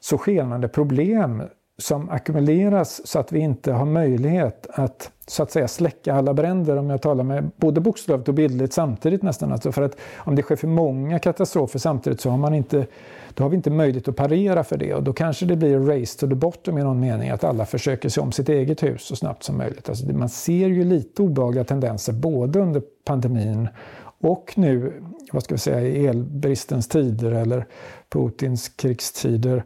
så skenande problem som ackumuleras så att vi inte har möjlighet att så att säga släcka alla bränder om jag talar med både bokstavligt och bildligt samtidigt nästan. Alltså för att om det sker för många katastrofer samtidigt så har man inte, då har vi inte möjlighet att parera för det och då kanske det blir race to the bottom i någon mening att alla försöker se om sitt eget hus så snabbt som möjligt. Alltså man ser ju lite obehagliga tendenser både under pandemin och nu, vad ska vi säga, i elbristens tider eller Putins krigstider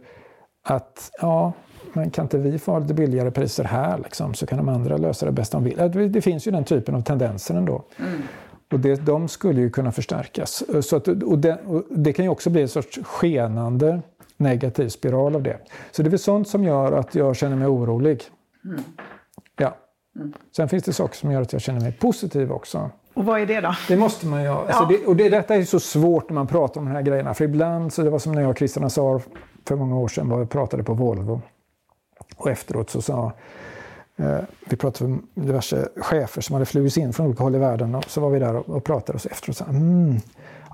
att ja, men kan inte vi få lite billigare priser här liksom, så kan de andra lösa det bäst de vill. Det finns ju den typen av tendenser ändå. Mm. Och det, de skulle ju kunna förstärkas. Så att, och det, och det, kan ju också bli en sorts skenande negativ spiral av det. Så det är väl sånt som gör att jag känner mig orolig. Mm. Ja. Mm. Sen finns det saker som gör att jag känner mig positiv också. Och vad är det då? Det måste man ju ha. Alltså det, och det, detta är så svårt när man pratar om de här grejerna. För ibland, så det var som när jag och Christian Azar för många år sedan var och pratade på Volvo. Och efteråt så sa eh, vi pratade med diverse chefer som hade flugits in från olika håll i världen och så var vi där och, och pratade och så efteråt sa mm,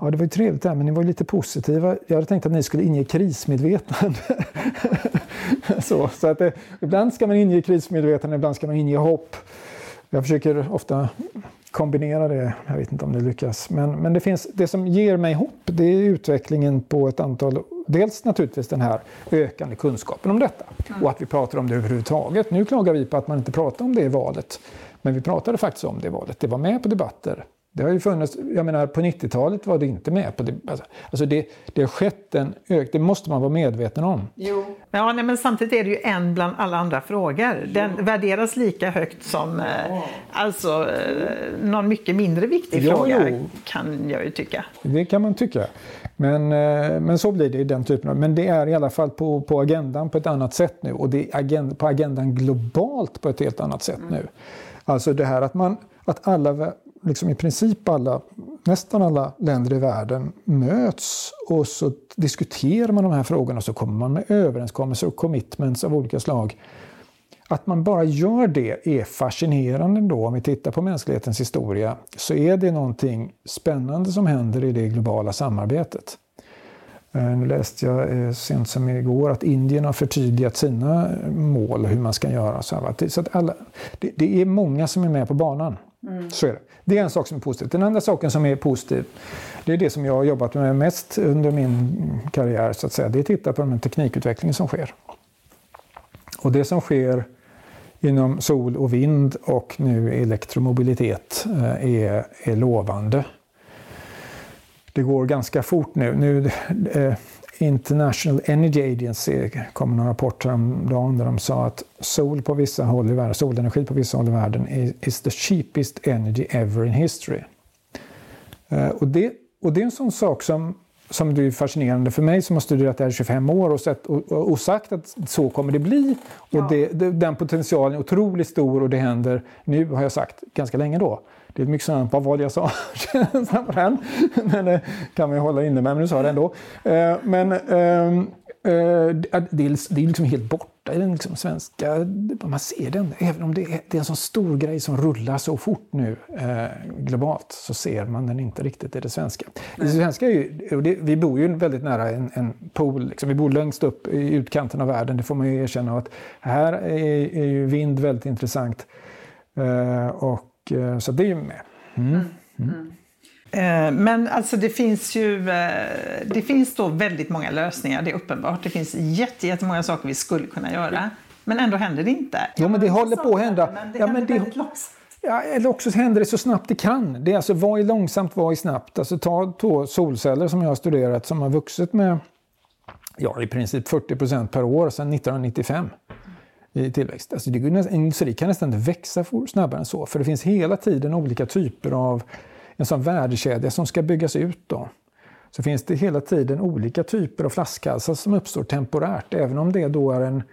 ja det var ju trevligt där men ni var lite positiva. Jag hade tänkt att ni skulle inge krismedvetande. så så att det, ibland ska man inge krismedvetande, ibland ska man inge hopp. Jag försöker ofta kombinera det. Jag vet inte om det lyckas. Men, men det, finns, det som ger mig hopp det är utvecklingen på ett antal Dels naturligtvis den här ökande kunskapen om detta och att vi pratar om det överhuvudtaget. Nu klagar vi på att man inte pratar om det i valet. Men vi pratade faktiskt om det i valet. Det var med på debatter. Det har ju funnits, jag menar på 90-talet var det inte med på det. Alltså, alltså det, det har skett en ökning, det måste man vara medveten om. Jo. Ja, nej, men samtidigt är det ju en bland alla andra frågor. Den jo. värderas lika högt som eh, alltså, eh, någon mycket mindre viktig jo, fråga jo. kan jag ju tycka. Det kan man tycka. Men, eh, men så blir det i den typen av, men det är i alla fall på, på agendan på ett annat sätt nu och det är agenda, på agendan globalt på ett helt annat sätt mm. nu. Alltså det här att man, att alla liksom i princip alla, nästan alla länder i världen möts och så diskuterar man de här frågorna och så kommer man med överenskommelser och commitments av olika slag. Att man bara gör det är fascinerande då. Om vi tittar på mänsklighetens historia så är det någonting spännande som händer i det globala samarbetet. Eh, nu läste jag eh, sent som igår att Indien har förtydligat sina mål, hur man ska göra. Så att alla, det, det är många som är med på banan. Mm. Så är det. Det är en sak som är positiv. Den andra saken som är positiv, det är det som jag har jobbat med mest under min karriär, så att säga. Det är att titta på den teknikutvecklingen som sker. Och det som sker inom sol och vind och nu elektromobilitet eh, är, är lovande. Det går ganska fort nu. nu eh, International Energy Agency kom en rapport häromdagen där de sa att sol på vissa håll i världen, solenergi på vissa håll i världen is the cheapest energy ever in history. Eh, och det, och det är en sån sak som, som är fascinerande för mig som har studerat det här i 25 år och, sett, och, och, sagt att så kommer det bli. Och ja. det, det, den potentialen är otroligt stor och det händer nu, har jag sagt, ganska länge då. Det är mycket sådant, vad jag sa? men det kan man ju hålla inne med, men nu sa det ändå. Eh, men ehm, eh, det är liksom helt borta i den liksom svenska... Man ser den, även om det är, det är en sån stor grej som rullar så fort nu eh, globalt, så ser man den inte riktigt i det svenska. Det svenska är ju, det, vi bor ju väldigt nära en, en pool, liksom, vi bor längst upp i utkanten av världen, det får man ju erkänna. Att här är, är ju vind väldigt intressant. Eh, och, eh, så det är ju med. Mm. Mm. Eh, men alltså det finns ju eh, det finns då väldigt många lösningar, det är uppenbart. Det finns jättemånga saker vi skulle kunna göra. Men ändå händer det inte. Jo, men det håller på att hända. Men det ja, men det, långsamt. Ja, eller också händer det så snabbt det kan. Det är alltså vad är långsamt, vad är snabbt? Alltså ta två solceller som jag har studerat som har vuxit med ja, i princip 40 procent per år sedan 1995 i tillväxt. Alltså det, en industri kan nästan inte växa snabbare än så, för det finns hela tiden olika typer av en sån värdekedja som ska byggas ut. Då. Så finns det hela tiden olika typer av flaskhalsar som uppstår temporärt, även om det då är en,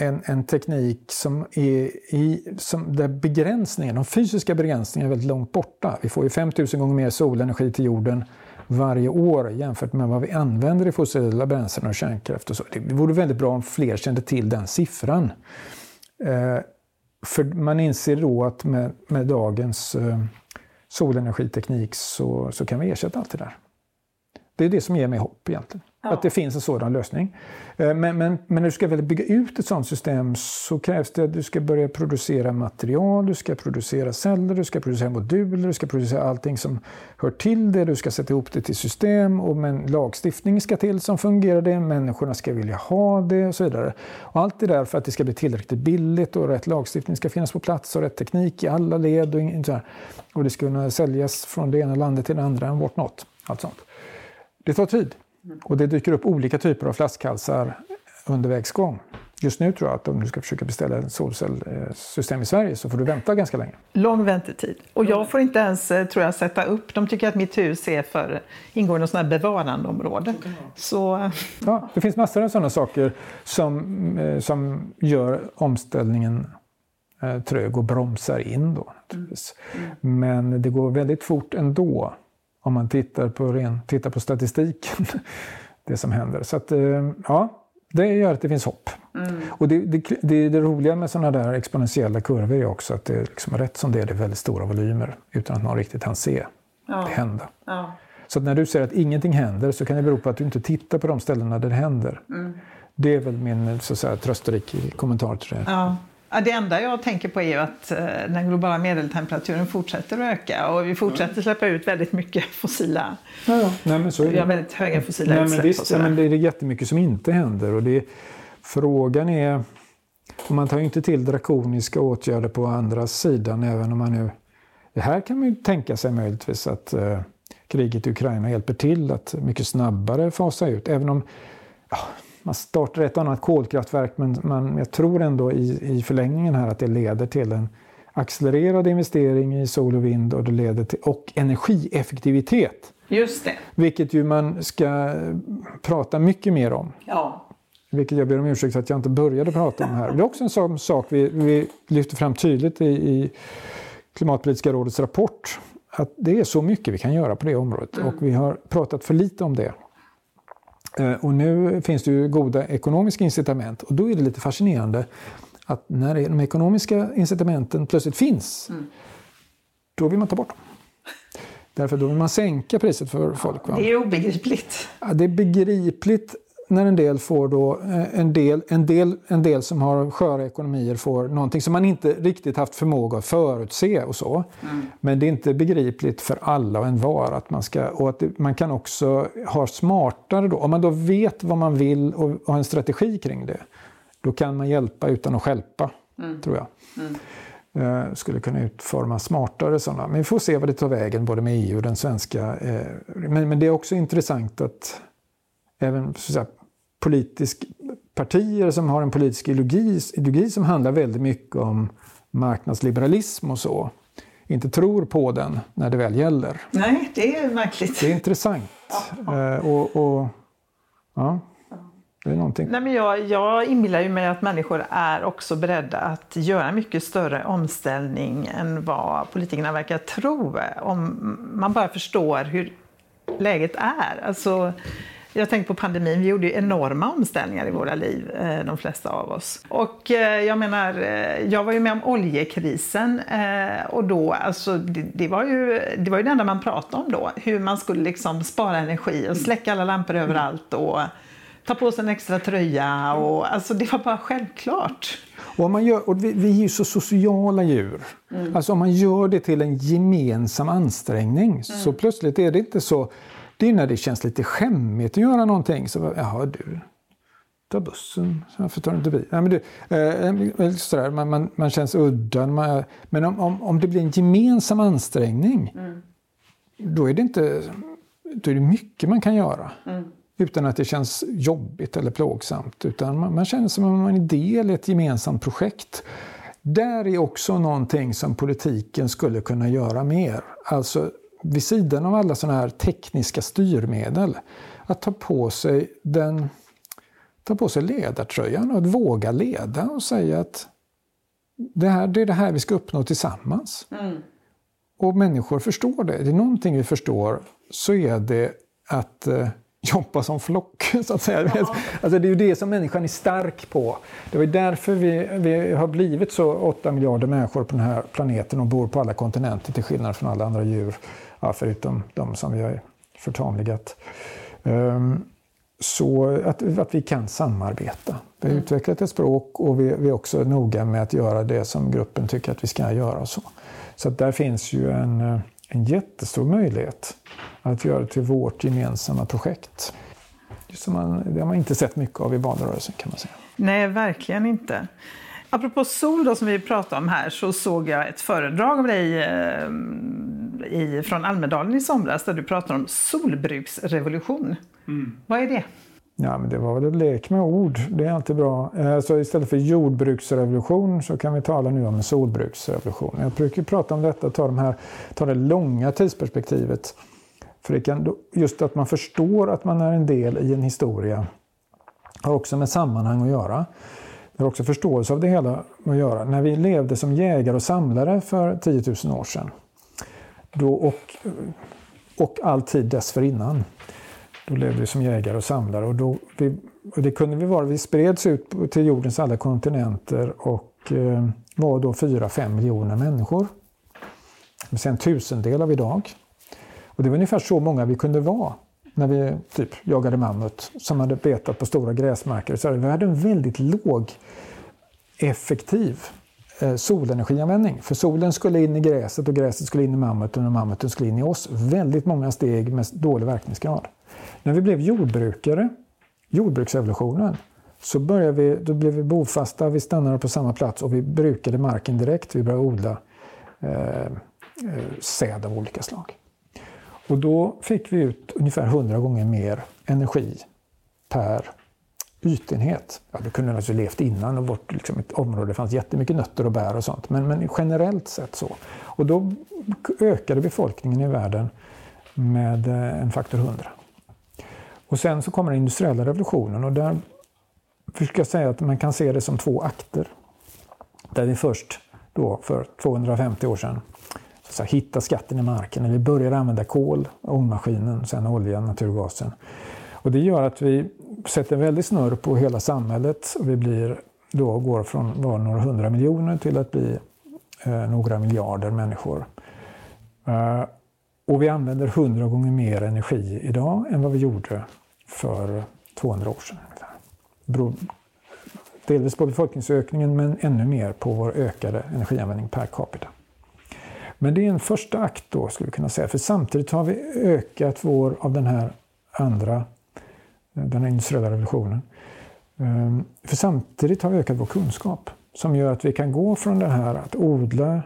en, en teknik som är i, som, där begränsningen, de fysiska begränsningarna är väldigt långt borta. Vi får ju 5000 gånger mer solenergi till jorden varje år jämfört med vad vi använder i fossila bränslen och kärnkraft. Och så. Det vore väldigt bra om fler kände till den siffran. Eh, för man inser då att med, med dagens eh, solenergiteknik så, så kan vi ersätta allt det där. Det är det som ger mig hopp egentligen. Ja. Att det finns en sådan lösning. Eh, men, men, men när du ska väl bygga ut ett sådant system så krävs det att du ska börja producera material, du ska producera celler, du ska producera moduler, du ska producera allting som hör till det, du ska sätta ihop det till system och men lagstiftning ska till som fungerar det, människorna ska vilja ha det och så vidare. Och allt det där för att det ska bli tillräckligt billigt och rätt lagstiftning ska finnas på plats och rätt teknik i alla led och, så här. och det ska kunna säljas från det ena landet till det andra, and what not. Allt sånt. Det tar tid. Och det dyker upp olika typer av flaskhalsar under vägs gång. Just nu tror jag att om du ska försöka beställa ett solcellssystem i Sverige så får du vänta ganska länge. Lång väntetid. Och jag får inte ens, eh, tror jag, sätta upp. De tycker att mitt hus är för, ingår i något sånt bevarandeområde. Så... Ja, det finns massor av sådana saker som, eh, som gör omställningen eh, trög och bromsar in. Då. Mm. Men det går väldigt fort ändå om man tittar på, ren, tittar på statistiken, det som händer. Så att, eh, ja, det gör att det finns hopp. Mm. Och det, det, det, det, roliga med sådana där exponentiella kurvor är också att det är liksom rätt som det är, det är väldigt stora volymer utan att någon riktigt kan se ja. det hända. Ja. Så när du säger att ingenting händer så kan det bero på att du inte tittar på de ställena där det händer. Mm. Det är väl min så att säga, trösterik kommentar till det. Ja. Ja, det enda jag tänker på är att eh, den globala medeltemperaturen fortsätter att öka och vi fortsätter släppa ut väldigt mycket fossila... Ja, ja. Nej, men så är det. Vi har väldigt höga fossila Nej, utsläpp. Men visst, ja, men det är jättemycket som inte händer. Och det, frågan är... Man tar ju inte till drakoniska åtgärder på andra sidan även om man nu... Det här kan man ju tänka sig möjligtvis att eh, kriget i Ukraina hjälper till att mycket snabbare fasa ut. Även om... Ja, man startar ett annat kolkraftverk men man, jag tror ändå i, i förlängningen här att det leder till en accelererad investering i sol och vind och, det leder till, och energieffektivitet. Just det. Vilket ju man ska prata mycket mer om. Ja. Vilket jag ber om ursäkt för att jag inte började prata om här. Det är också en sån sak vi, vi lyfter fram tydligt i, i Klimatpolitiska rådets rapport. Att det är så mycket vi kan göra på det området mm. och vi har pratat för lite om det. Eh, och nu finns det ju goda ekonomiska incitament och då är det lite fascinerande att när de ekonomiska incitamenten plötsligt finns, mm. då vill man ta bort dem. Därför då vill man sänka priset för folk. Va? Det är obegripligt. Ja, det är begripligt när en del får då, eh, en del, en, del, en del som har sköra ekonomier får någonting som man inte riktigt haft förmåga att förutse och så. Mm. Men det är inte begripligt för alla och en var att man ska, och att det, man kan också ha smartare då, om man då vet vad man vill och, och har en strategi kring det, då kan man hjälpa utan att skälpa, mm. tror jag. Mm. Uh, skulle kunna utforma smartare sådana. Men vi får se vad det tar vägen både med EU och den svenska. Uh, men, men det är också intressant att även så att säga, politisk, partier som har en politisk ideologi, ideologi som handlar väldigt mycket om marknadsliberalism och så, inte tror på den när det väl gäller. Nej, det är märkligt. Det är intressant. Ja. Uh, och, och, ja, det är någonting. Nej, men jag, jag inbillar ju mig att människor är också beredda att göra mycket större omställning än vad politikerna verkar tro. Om man bara förstår hur läget är. Alltså, Jag tänker på pandemin, vi gjorde ju enorma omställningar i våra liv, eh, de flesta av oss. Och eh, jag menar, eh, jag var ju med om oljekrisen och då, alltså det, det, var ju, det var ju det enda man pratade om då. Hur man skulle liksom spara energi och släcka alla lampor överallt och ta på sig en extra tröja. Och, alltså det var bara självklart. Och, man gör, och vi, vi är ju så sociala djur. Mm. Alltså om man gör det till en gemensam ansträngning mm. så plötsligt är det inte så... Det är när det känns lite skämmigt att göra någonting. Så, Jaha, du, ta bussen, varför tar du inte bil? Nej, men du, eh, sådär, man, man, man känns udda. Man, men om, om, om det blir en gemensam ansträngning, mm. då är det inte då är det mycket man kan göra. Mm utan att det känns jobbigt eller plågsamt. Utan man, man känner som om man är del i ett gemensamt projekt. Där är också någonting som politiken skulle kunna göra mer. Alltså vid sidan av alla sådana här tekniska styrmedel. Att ta på sig den ta på sig ledartröjan och att våga leda och säga att det, här, det är det här vi ska uppnå tillsammans. Mm. Och människor förstår det. Det är någonting vi förstår så är det att eh, jobba som flock. Så att säga. Ja. Alltså, det är ju det som människan är stark på. Det var därför vi, vi har blivit så 8 miljarder människor på den här planeten och bor på alla kontinenter till skillnad från alla andra djur. Ja, förutom de som vi har förtamligat. Um, så att, att vi kan samarbeta. Vi har mm. utvecklat ett språk och vi, vi är också noga med att göra det som gruppen tycker att vi ska göra. Så, så att där finns ju en en jättestor möjlighet att göra till vårt gemensamma projekt. Som man, det har man inte sett mycket av i valrörelsen kan man säga. Nej, verkligen inte. Apropå sol då, som vi pratade om här så såg jag ett föredrag av dig eh, i, från Almedalen i somras där du pratade om solbruksrevolution. Mm. Vad är det? Ja, men det var väl en lek med ord. Det är alltid bra. Eh, så istället för jordbruksrevolution så kan vi tala nu om en solbruksrevolution. Jag brukar prata om detta, ta, de här, ta det långa tidsperspektivet. För det kan, just att man förstår att man är en del i en historia har också med sammanhang att göra. Det har också förståelse av det hela att göra. När vi levde som jägare och samlare för 10 000 år sedan då och, och all tid dessförinnan då levde vi som jägare och samlare. Och, då, vi, och det kunde vi vara. Vi spreds ut till jordens alla kontinenter och eh, var då 4-5 miljoner människor. Sen en tusendel av idag. Och det var ungefär så många vi kunde vara när vi typ jagade mammut som hade betat på stora gräsmarker. Så vi hade en väldigt låg effektiv eh, solenergianvändning. För solen skulle in i gräset och gräset skulle in i mammuten och mammuten skulle in i oss. Väldigt många steg med dålig verkningsgrad. När vi blev jordbrukare, jordbruksrevolutionen, så började vi, då blev vi bofasta, vi stannade på samma plats och vi brukade marken direkt. Vi började odla eh, eh säd av olika slag. Och då fick vi ut ungefär 100 gånger mer energi per ytenhet. Ja, du kunde naturligtvis levt innan och vårt liksom, ett område fanns jättemycket nötter och bär och sånt. Men, men generellt sett så. Och då ökade befolkningen i världen med eh, en faktor 100. Och sen så kommer den industriella revolutionen och där försöker jag säga att man kan se det som två akter. Där vi först då för 250 år sedan så hittar skatten i marken, eller vi börjar använda kol, ångmaskinen, sen oljan, naturgasen. Och det gör att vi sätter väldigt snurr på hela samhället och vi blir, då går från var några hundra miljoner till att bli eh, några miljarder människor. Eh, och vi använder hundra gånger mer energi idag än vad vi gjorde för 200 år sedan. Beror delvis på befolkningsökningen men ännu mer på vår ökade energianvändning per capita. Men det är en första akt då, skulle vi kunna säga. För samtidigt har vi ökat vår, av den här andra, den här industriella revolutionen. Ehm, för samtidigt har vi ökat vår kunskap som gör att vi kan gå från det här att odla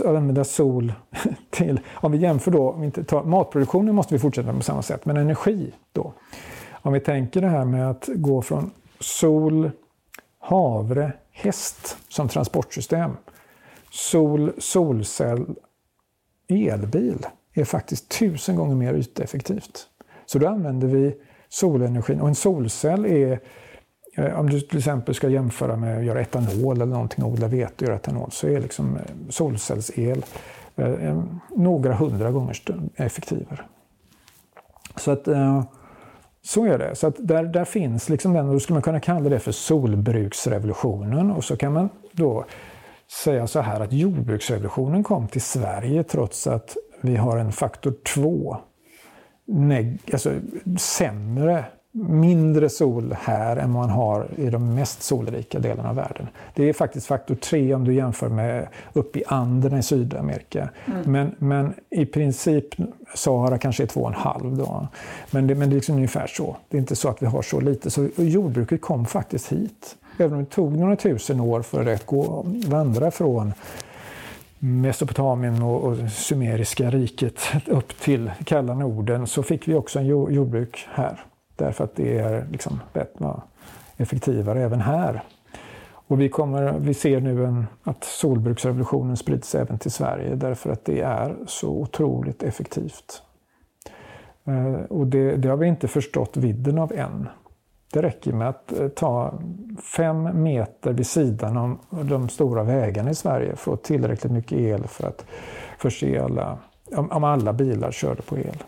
använda sol till, om vi jämför då, om vi inte tar, matproduktionen måste vi fortsätta på samma sätt, men energi då. Om vi tänker det här med att gå från sol, havre, häst som transportsystem. Sol, solcell, elbil är faktiskt tusen gånger mer yteffektivt. Så då använder vi solenergin och en solcell är Eh, om du till exempel ska jämföra med att göra etanol eller någonting, odla vete och göra etanol, så är liksom eh, solcellsel eh, några hundra gånger effektivare. Så att Så är det. Så att där, där finns liksom den, och då skulle man kunna kalla det för solbruksrevolutionen. Och så kan man då säga så här att jordbruksrevolutionen kom till Sverige trots att vi har en faktor 2 alltså, sämre mindre sol här än man har i de mest solrika delarna av världen. Det är faktiskt faktor 3 om du jämför med uppe i Anderna i Sydamerika. Mm. Men, men i princip Sahara kanske är 2,5 då. Men det, men det är liksom ungefär så. Det är inte så att vi har så lite. Så jordbruket kom faktiskt hit. Även om det tog några tusen år för att gå, vandra från Mesopotamien och, och Sumeriska riket upp till kalla Norden så fick vi också en jordbruk här. Därför att det är liksom och effektivare även här. Och vi, kommer, vi ser nu en, att solbruksrevolutionen sprids även till Sverige därför att det är så otroligt effektivt. Eh, och det, det har vi inte förstått vidden av än. Det räcker med att eh, ta fem meter vid sidan om de stora vägarna i Sverige för att få tillräckligt mycket el för att förse alla, om alla bilar körde på el.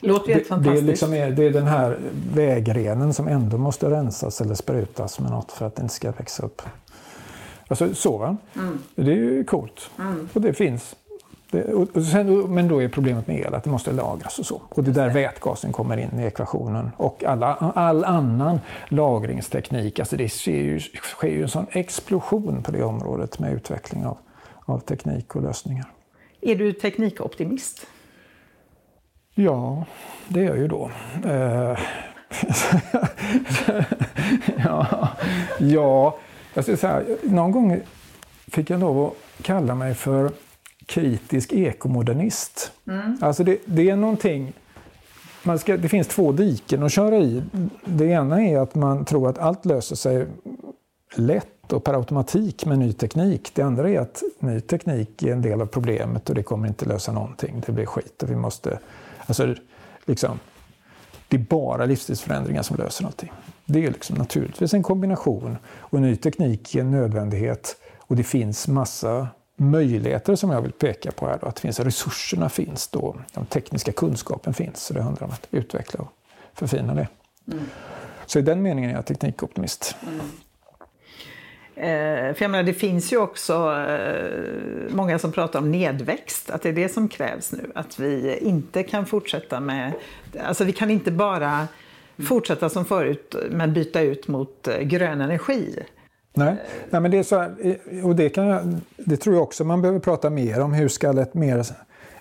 Låter helt fantastiskt. Det är, liksom, det är den här vägrenen som ändå måste rensas eller sprutas med något för att den inte ska växa upp. Alltså så va? Mm. Det är ju coolt. Mm. Och det finns. Det, och sen, men då är problemet med el att det måste lagras och så. Och det är där vätgasen kommer in i ekvationen. Och alla, all annan lagringsteknik. Alltså det sker ju, sker ju en sån explosion på det området med utveckling av, av teknik och lösningar. Är du teknikoptimist? Ja, det är jag ju då. Eh, ja, ja, jag ska säga, någon gång fick jag lov att kalla mig för kritisk ekomodernist. Mm. Alltså det, det, är någonting, man ska, det finns två diken att köra i. Det ena är att man tror att allt löser sig lätt och per automatik med ny teknik. Det andra är att ny teknik är en del av problemet och det kommer inte lösa någonting. Det blir skit och vi måste Alltså, liksom, det är bara livsstilsförändringar som löser någonting. Det är liksom naturligtvis en kombination och ny teknik är en nödvändighet och det finns massa möjligheter som jag vill peka på här. Då, att finns, resurserna finns då, den tekniska kunskapen finns. Så det handlar om att utveckla och förfina det. Mm. Så i den meningen är jag teknikoptimist. Mm. Eh, för jag menar, det finns ju också eh, många som pratar om nedväxt, att det är det som krävs nu. Att vi inte kan fortsätta med... Alltså vi kan inte bara fortsätta som förut men byta ut mot eh, grön energi. Nej, Nej men det är så här, och det, kan jag, det tror jag också man behöver prata mer om. Hur ska ett mer,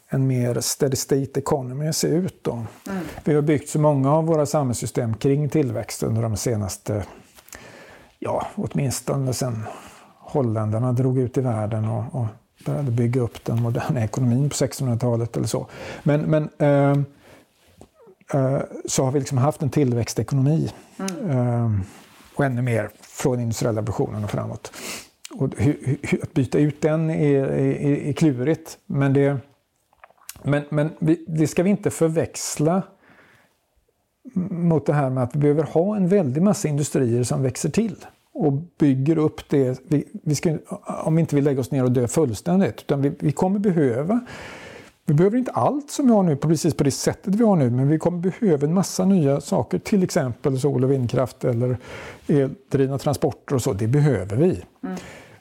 en mer steady state economy se ut då? Mm. Vi har byggt så många av våra samhällssystem kring tillväxt under de senaste ja, åtminstone sen holländarna drog ut i världen och, och började bygga upp den moderna ekonomin på 1600-talet eller så. Men, men eh, eh, så har vi liksom haft en tillväxtekonomi. Mm. Eh, och ännu mer från industriella revolutionen och framåt. Och hur, hur, att byta ut den är, är, är klurigt. Men, det, men, men vi, det ska vi inte förväxla mot det här med att vi behöver ha en väldig massa industrier som växer till och bygger upp det. Vi, vi ska, om vi inte vill lägga oss ner och dö fullständigt. Utan vi, vi kommer behöva vi behöver inte allt som vi har nu precis på det sättet vi har nu, men vi kommer behöva en massa nya saker. Till exempel sol och vindkraft eller eldrivna transporter och så. Det behöver vi. Mm.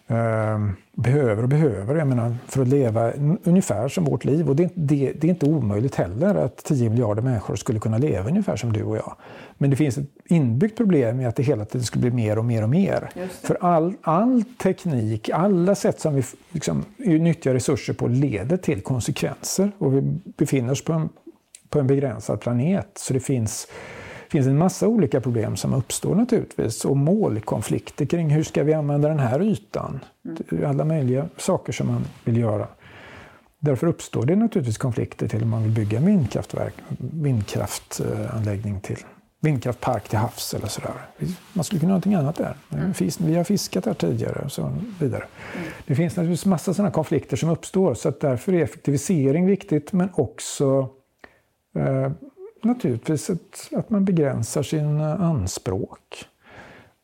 Ehm, behöver och behöver, jag menar, för att leva ungefär som vårt liv. Och det, det, det, är inte omöjligt heller att 10 miljarder människor skulle kunna leva ungefär som du och jag. Men det finns ett inbyggt problem i att det hela tiden skulle bli mer och mer och mer. För all, all teknik, alla sätt som vi liksom, nyttjar resurser på leder till konsekvenser. Och vi befinner oss på en, på en begränsad planet. Så det finns finns en massa olika problem som uppstår naturligtvis och målkonflikter kring hur ska vi använda den här ytan. Mm. Alla möjliga saker som man vill göra. Därför uppstår det naturligtvis konflikter till om man vill bygga en vindkraftverk, vindkraftanläggning till vindkraftpark till havs eller sådär. Man skulle kunna göra någonting annat där. Mm. Vi har fiskat där tidigare och så vidare. Mm. Det finns naturligtvis massa sådana konflikter som uppstår så att därför är effektivisering viktigt men också eh, naturligtvis ett, att man begränsar sina anspråk.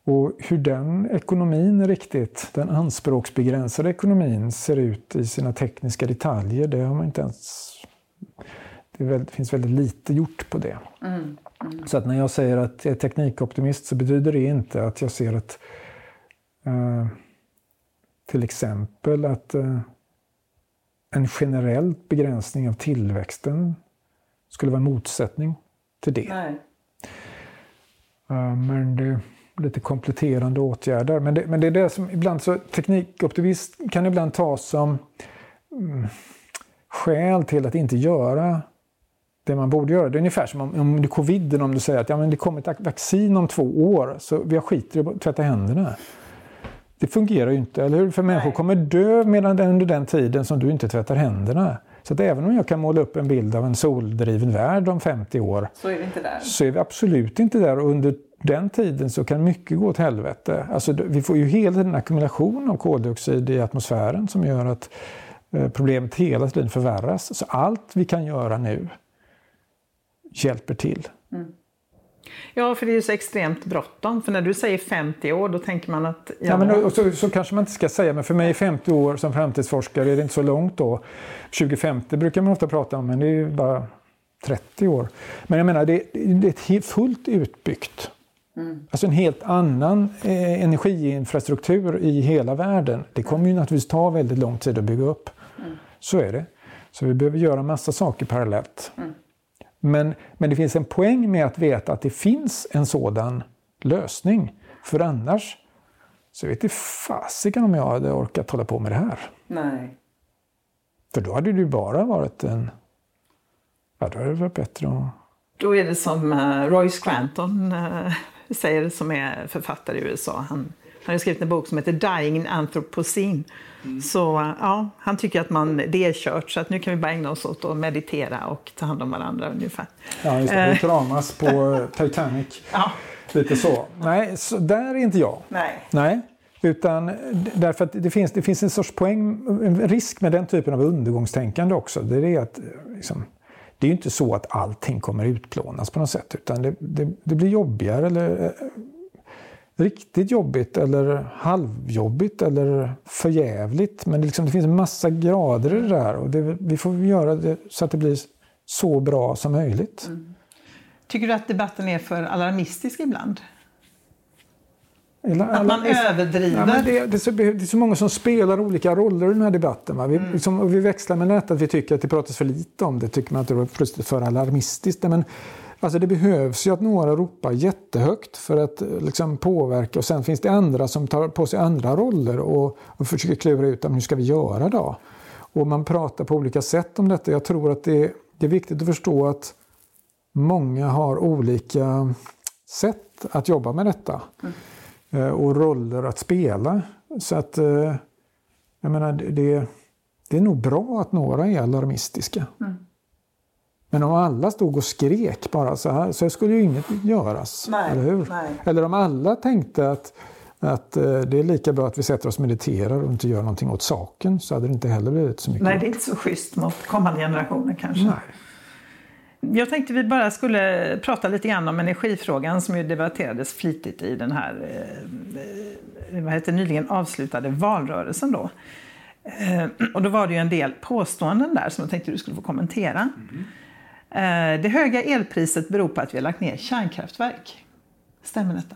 Och hur den ekonomin riktigt, den anspråksbegränsade ekonomin ser ut i sina tekniska detaljer, det har man inte ens... Det, väldigt, finns väldigt lite gjort på det. Mm. Mm. Så att när jag säger att jag är teknikoptimist så betyder det inte att jag ser att eh, till exempel att eh, en generell begränsning av tillväxten skulle vara en motsättning till det. Nej. Uh, men det är lite kompletterande åtgärder. Men det, men det är det som ibland så teknikoptimist kan ibland tas som mm, skäl till att inte göra det man borde göra. Det är ungefär som om, om det är covid, om du säger att ja, men det kommer ett vaccin om två år, så vi har skiter i att tvätta händerna. Det fungerar ju inte, eller hur? För människor Nej. kommer dö medan, under den tiden som du inte tvättar händerna. Så att även om jag kan måla upp en bild av en soldriven värld om 50 år så är vi inte där. Så är vi absolut inte där. Och under den tiden så kan mycket gå åt helvete. Alltså, vi får ju hela tiden en ackumulation av koldioxid i atmosfären som gör att eh, problemet hela tiden förvärras. Så allt vi kan göra nu hjälper till. Mm. Ja, för det är ju så extremt bråttom. För när du säger 50 år, då tänker man att... Ja, ja men så, så kanske man inte ska säga, men för mig är 50 år som framtidsforskare är det inte så långt då. 2050 brukar man ofta prata om, men det är ju bara 30 år. Men jag menar, det, det är ett fullt utbyggt. Mm. Alltså en helt annan eh, energiinfrastruktur i hela världen. Det kommer ju naturligtvis ta väldigt lång tid att bygga upp. Mm. Så är det. Så vi behöver göra massa saker parallellt. Mm. Men, men det finns en poäng med att veta att det finns en sådan lösning. För annars så vet inte fasiken om jag hade orkat hålla på med det här. Nej. För då hade det ju bara varit en... Ja, då hade det varit bättre att... Då är det som uh, Roy Scranton uh, säger, som är författare i USA. Han, han har skrivit en bok som heter Dying in Anthropocene. Mm. Så ja, han tycker att man, det är kört så att nu kan vi bara ägna oss åt att meditera och ta hand om varandra ungefär. Ja, just det. Vi kramas på Titanic. Ja. Lite så. Nej, så där är inte jag. Nej. Nej. Utan därför att det finns, det finns en sorts poäng, en risk med den typen av undergångstänkande också. Det är att liksom, det är inte så att allting kommer utplånas på något sätt. Utan det, det, det blir jobbigare eller riktigt jobbigt eller halvjobbigt eller förjävligt. Men det, liksom, det finns en massa grader i det där och det, vi får göra det så att det blir så bra som möjligt. Mm. Tycker du att debatten är för alarmistisk ibland? Att man överdriver? Ja, det, det, är så, det, är så, många som spelar olika roller i den här debatten. Va? Vi, mm. liksom, vi växlar med att vi tycker att det pratas för lite om det. Tycker man att det är för alarmistiskt. Men Alltså det behövs ju att några ropar jättehögt för att eh, liksom påverka och sen finns det andra som tar på sig andra roller och, och försöker klura ut hur ska vi göra då? Och man pratar på olika sätt om detta. Jag tror att det, det är viktigt att förstå att många har olika sätt att jobba med detta. Mm. Och roller att spela. Så att, eh, jag menar, det, det är nog bra att några är alarmistiska. Mm. Men om alla stod och skrek bara så här så skulle ju inget göras. Nej, eller hur? Nej. Eller om alla tänkte att, att eh, det är lika bra att vi sätter oss och mediterar och inte gör någonting åt saken så hade det inte heller blivit så mycket Nej, det är inte så schysst mot kommande generationer kanske. Nej. Jag tänkte vi bara skulle prata lite grann om energifrågan som ju debatterades flitigt i den här eh, eh vad heter, nyligen avslutade valrörelsen. Då. Och då var det ju en del påståenden där som jag tänkte du skulle få kommentera. Mm. Eh, det höga elpriset beror på att vi har lagt ner kärnkraftverk. Stämmer detta?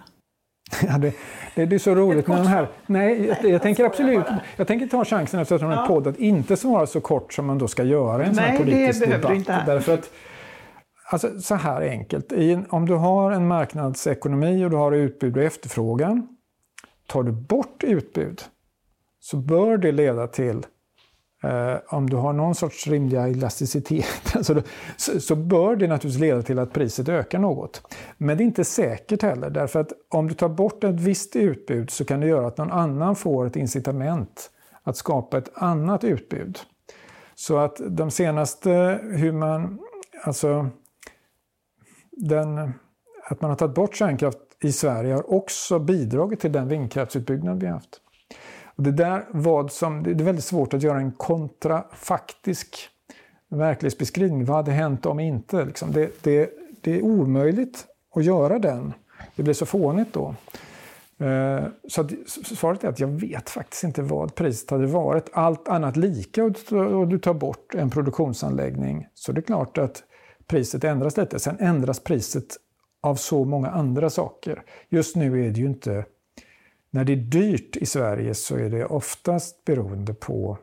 Ja, det, det, det, är så roligt med de här... Nej, jag, jag tänker absolut... Jag tänker ta chansen efter att ha en podd att inte svara så kort som man då ska göra i en sån här politisk det debatt. Inte. Därför att, alltså, så här enkelt. I, om du har en marknadsekonomi och du har utbud och efterfrågan. Tar du bort utbud så bör det leda till Eh, om du har någon sorts rimliga elasticitet alltså, så, så, bör det naturligtvis leda till att priset ökar något. Men det är inte säkert heller, därför att om du tar bort ett visst utbud så kan det göra att någon annan får ett incitament att skapa ett annat utbud. Så att de senaste, hur man, alltså, den, att man har tagit bort kärnkraft i Sverige har också bidragit till den vindkraftsutbyggnad vi har haft. Och det, där vad som, det är väldigt svårt att göra en kontrafaktisk verklighetsbeskrivning. Vad hade hänt om inte? Liksom det, det, det är omöjligt att göra den. Det blir så fånigt då. Eh, så att, svaret är att jag vet faktiskt inte vad priset hade varit. Allt annat lika och du tar bort en produktionsanläggning så det är klart att priset ändras lite. Sen ändras priset av så många andra saker. Just nu är det ju inte... När det är dyrt i Sverige så är det oftast beroende på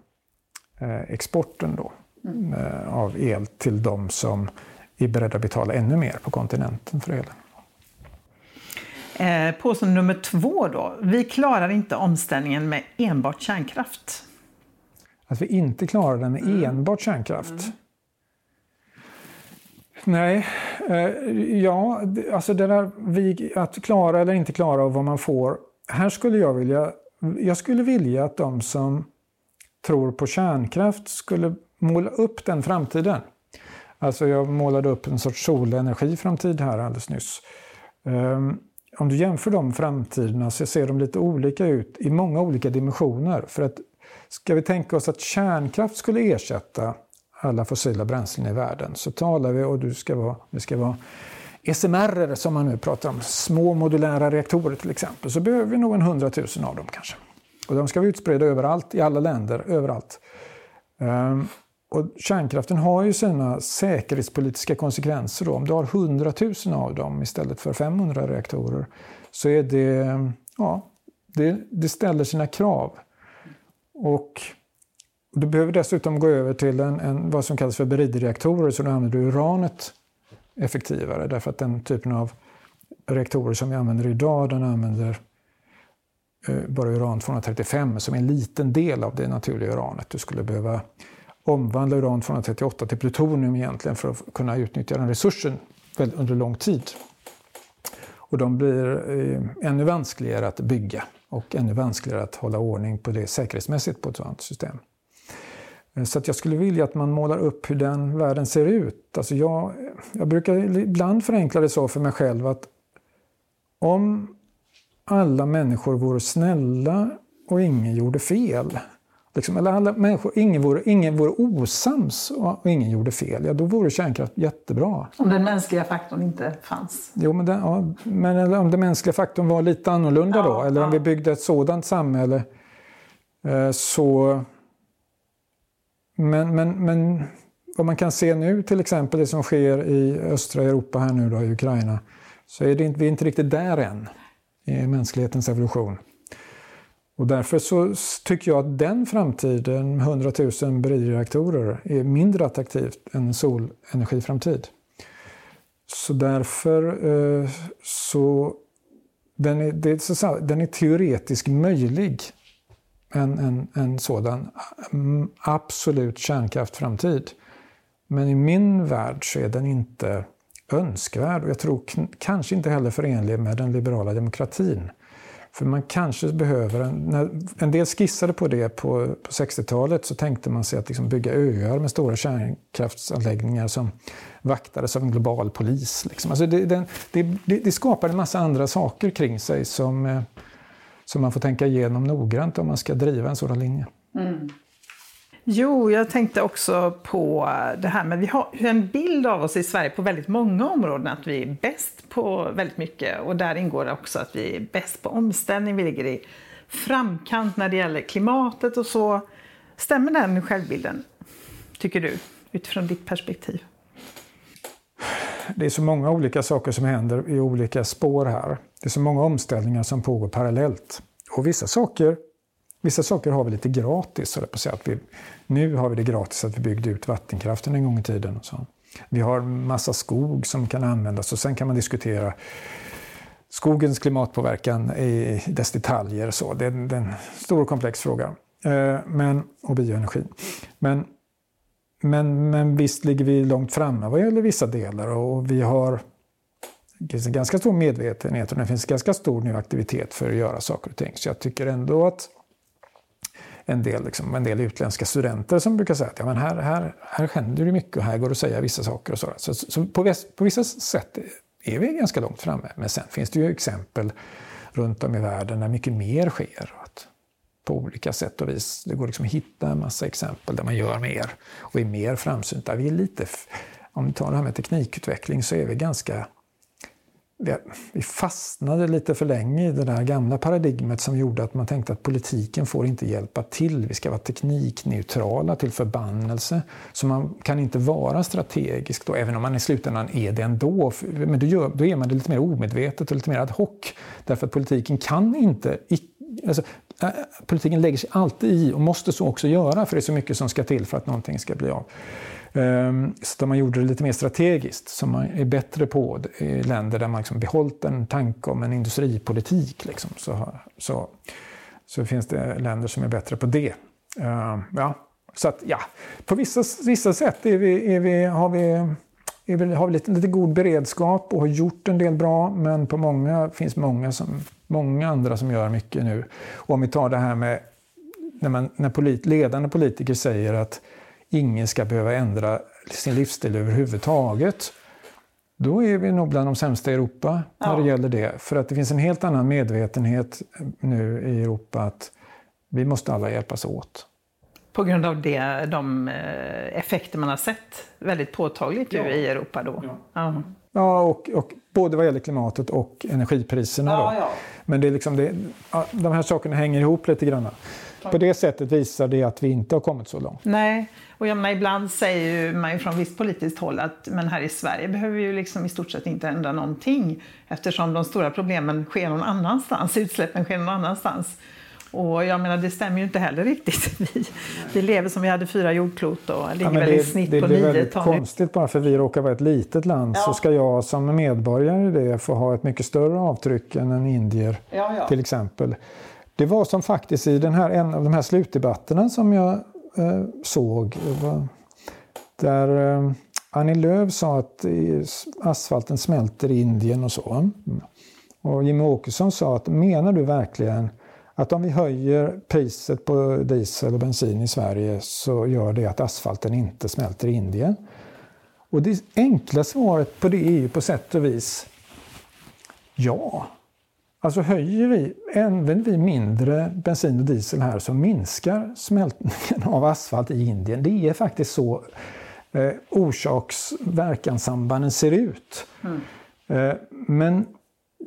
eh, exporten då, mm. eh, av el till de som är beredda att betala ännu mer på kontinenten för elen. Eh, påstående nummer två då. Vi klarar inte omställningen med enbart kärnkraft. Att vi inte klarar den med mm. enbart kärnkraft? Mm. Nej, eh, ja, alltså det där vi, att klara eller inte klara och vad man får. Här skulle jag vilja, jag skulle vilja att de som tror på kärnkraft skulle måla upp den framtiden. Alltså jag målade upp en sorts solenergiframtid här alldeles nyss. Um, om du jämför de framtiderna så ser de lite olika ut i många olika dimensioner. För att ska vi tänka oss att kärnkraft skulle ersätta alla fossila bränslen i världen så talar vi, och du ska vara, det ska vara SMR som man nu pratar om, små modulära reaktorer till exempel, så behöver vi nog en hundratusen av dem kanske. Och de ska vara utspridda överallt, i alla länder, överallt. Um, och kärnkraften har ju sina säkerhetspolitiska konsekvenser. Då. Om du har 100 000 av dem istället för 500 reaktorer så är det, ja, det, det ställer sina krav. Och du behöver dessutom gå över till en, en, vad som kallas för beridreaktorer så då använder du uranet effektivare därför att den typen av reaktorer som vi använder idag den använder eh, bara uran 235 som är en liten del av det naturliga uranet. Du skulle behöva omvandla uran 238 till plutonium egentligen för att kunna utnyttja den resursen under lång tid. Och de blir eh, ännu vanskligare att bygga och ännu vanskligare att hålla ordning på det säkerhetsmässigt på ett sådant system. Eh, så att jag skulle vilja att man målar upp hur den världen ser ut. Alltså jag, jag brukar ibland förenkla det så för mig själv att om alla människor vore snälla och ingen gjorde fel, Liksom, eller alla människor, ingen vore, ingen vore osams och ingen gjorde fel, ja då vore kärnkraft jättebra. Om den mänskliga faktorn inte fanns? Jo, men, den, ja, men om den mänskliga faktorn var lite annorlunda ja, då, eller ja. om vi byggde ett sådant samhälle eh, så... Men, men, men vad man kan se nu, till exempel det som sker i östra Europa här nu då, i Ukraina, så är det inte, vi är inte riktigt där än i mänsklighetens evolution. Och därför så tycker jag att den framtiden, 100 000 bridreaktorer, är mindre attraktivt än en solenergiframtid. Så därför eh, så den är, det är så, den är teoretiskt möjlig, en, en, en sådan mm, absolut kärnkraftframtid. Men i min värld så är den inte önskvärd och jag tror kanske inte heller förenlig med den liberala demokratin. För man kanske behöver, en, när en del skissade på det på, på 60-talet så tänkte man sig att liksom bygga öar med stora kärnkraftsanläggningar som vaktades av en global polis. Liksom. Alltså det, det, det, det, skapar en massa andra saker kring sig som, eh, som man får tänka igenom noggrant om man ska driva en sådan linje. Mm. Jo, jag tänkte också på det här med vi har en bild av oss i Sverige på väldigt många områden att vi är bäst på väldigt mycket och där ingår det också att vi är bäst på omställning. Vi ligger i framkant när det gäller klimatet och så. Stämmer den självbilden, tycker du, utifrån ditt perspektiv? Det är så många olika saker som händer i olika spår här. Det är så många omställningar som pågår parallellt. Och vissa saker Vissa saker har vi lite gratis. På att vi, nu har vi det gratis att vi byggde ut vattenkraften en gång i tiden. Och så. Vi har massa skog som kan användas och sen kan man diskutera skogens klimatpåverkan i dess detaljer. Så. Det, är en, det är en stor och komplex fråga. Eh, men, och bioenergi. Men, men, men visst ligger vi långt framme vad gäller vissa delar och vi har det finns en ganska stor medvetenhet och det finns ganska stor nu aktivitet för att göra saker och ting. Så jag tycker ändå att en del, liksom, en del utländska studenter som brukar säga att ja, men här, här, här händer det mycket och här går det att säga vissa saker. och Så, så, så på, på, vissa sätt är vi ganska långt framme. Men sen finns det ju exempel runt om i världen där mycket mer sker. På olika sätt och vis. Det går liksom att hitta en massa exempel där man gör mer och är mer framsynta. Vi är lite, om vi tar det här med teknikutveckling så är vi ganska vi fastnade lite för länge i det där gamla paradigmet som gjorde att man tänkte att politiken får inte hjälpa till. Vi ska vara teknikneutrala till förbannelse. Så man kan inte vara strategisk då, även om man i slutändan är det ändå. Men då, gör, då är man det lite mer omedvetet och lite mer ad hoc. Därför att politiken kan inte Alltså, Eh, politiken lägger sig alltid i och måste så också göra för det är så mycket som ska till för att någonting ska bli av. Ehm, så man gjorde det lite mer strategiskt, som man är bättre på i länder där man liksom behållit en tanke om en industripolitik. Liksom. Så, så, så finns det länder som är bättre på det. Ehm, ja, så att, ja, på vissa, vissa sätt är vi, är vi, har vi vi, har vi lite, lite god beredskap och har gjort en del bra, men på många finns många, som, många andra som gör mycket nu. Och om vi tar det här med när, man, när polit, ledande politiker säger att ingen ska behöva ändra sin livsstil överhuvudtaget. Då är vi nog bland de sämsta i Europa när ja. det gäller det. För att det finns en helt annan medvetenhet nu i Europa att vi måste alla hjälpas åt. På grund av det, de eh, effekter man har sett väldigt påtagligt ja. i Europa då? Ja, ja. ja och, och, både vad gäller klimatet och energipriserna. Då. Men det är liksom det, de här sakerna hänger ihop lite grann. På det sättet visar det att vi inte har kommit så långt. Nej, och jag menar, ibland säger ju man ju från visst politiskt håll att men här i Sverige behöver vi ju liksom i stort sett inte ändra någonting eftersom de stora problemen sker någon annanstans, utsläppen sker någon annanstans. Och jag menar, det stämmer ju inte heller riktigt. Vi, vi lever som vi hade fyra jordklot och ligger ja, väl det, i snitt det, på nio ton. Det är väldigt konstigt bara för vi råkar vara ett litet land ja. så ska jag som medborgare i det få ha ett mycket större avtryck än en indier ja, ja. till exempel. Det var som faktiskt i den här, en av de här slutdebatterna som jag eh, såg. Var, där eh, Annie Lööf sa att asfalten smälter i Indien och så. Och Jimmie Åkesson sa att menar du verkligen att om vi höjer priset på diesel och bensin i Sverige så gör det att asfalten inte smälter i Indien? Och det enkla svaret på det är ju på sätt och vis ja. Alltså höjer vi, använder vi mindre bensin och diesel här så minskar smältningen av asfalt i Indien. Det är faktiskt så eh, orsaks-verkanssambanden ser ut. Mm. Eh, men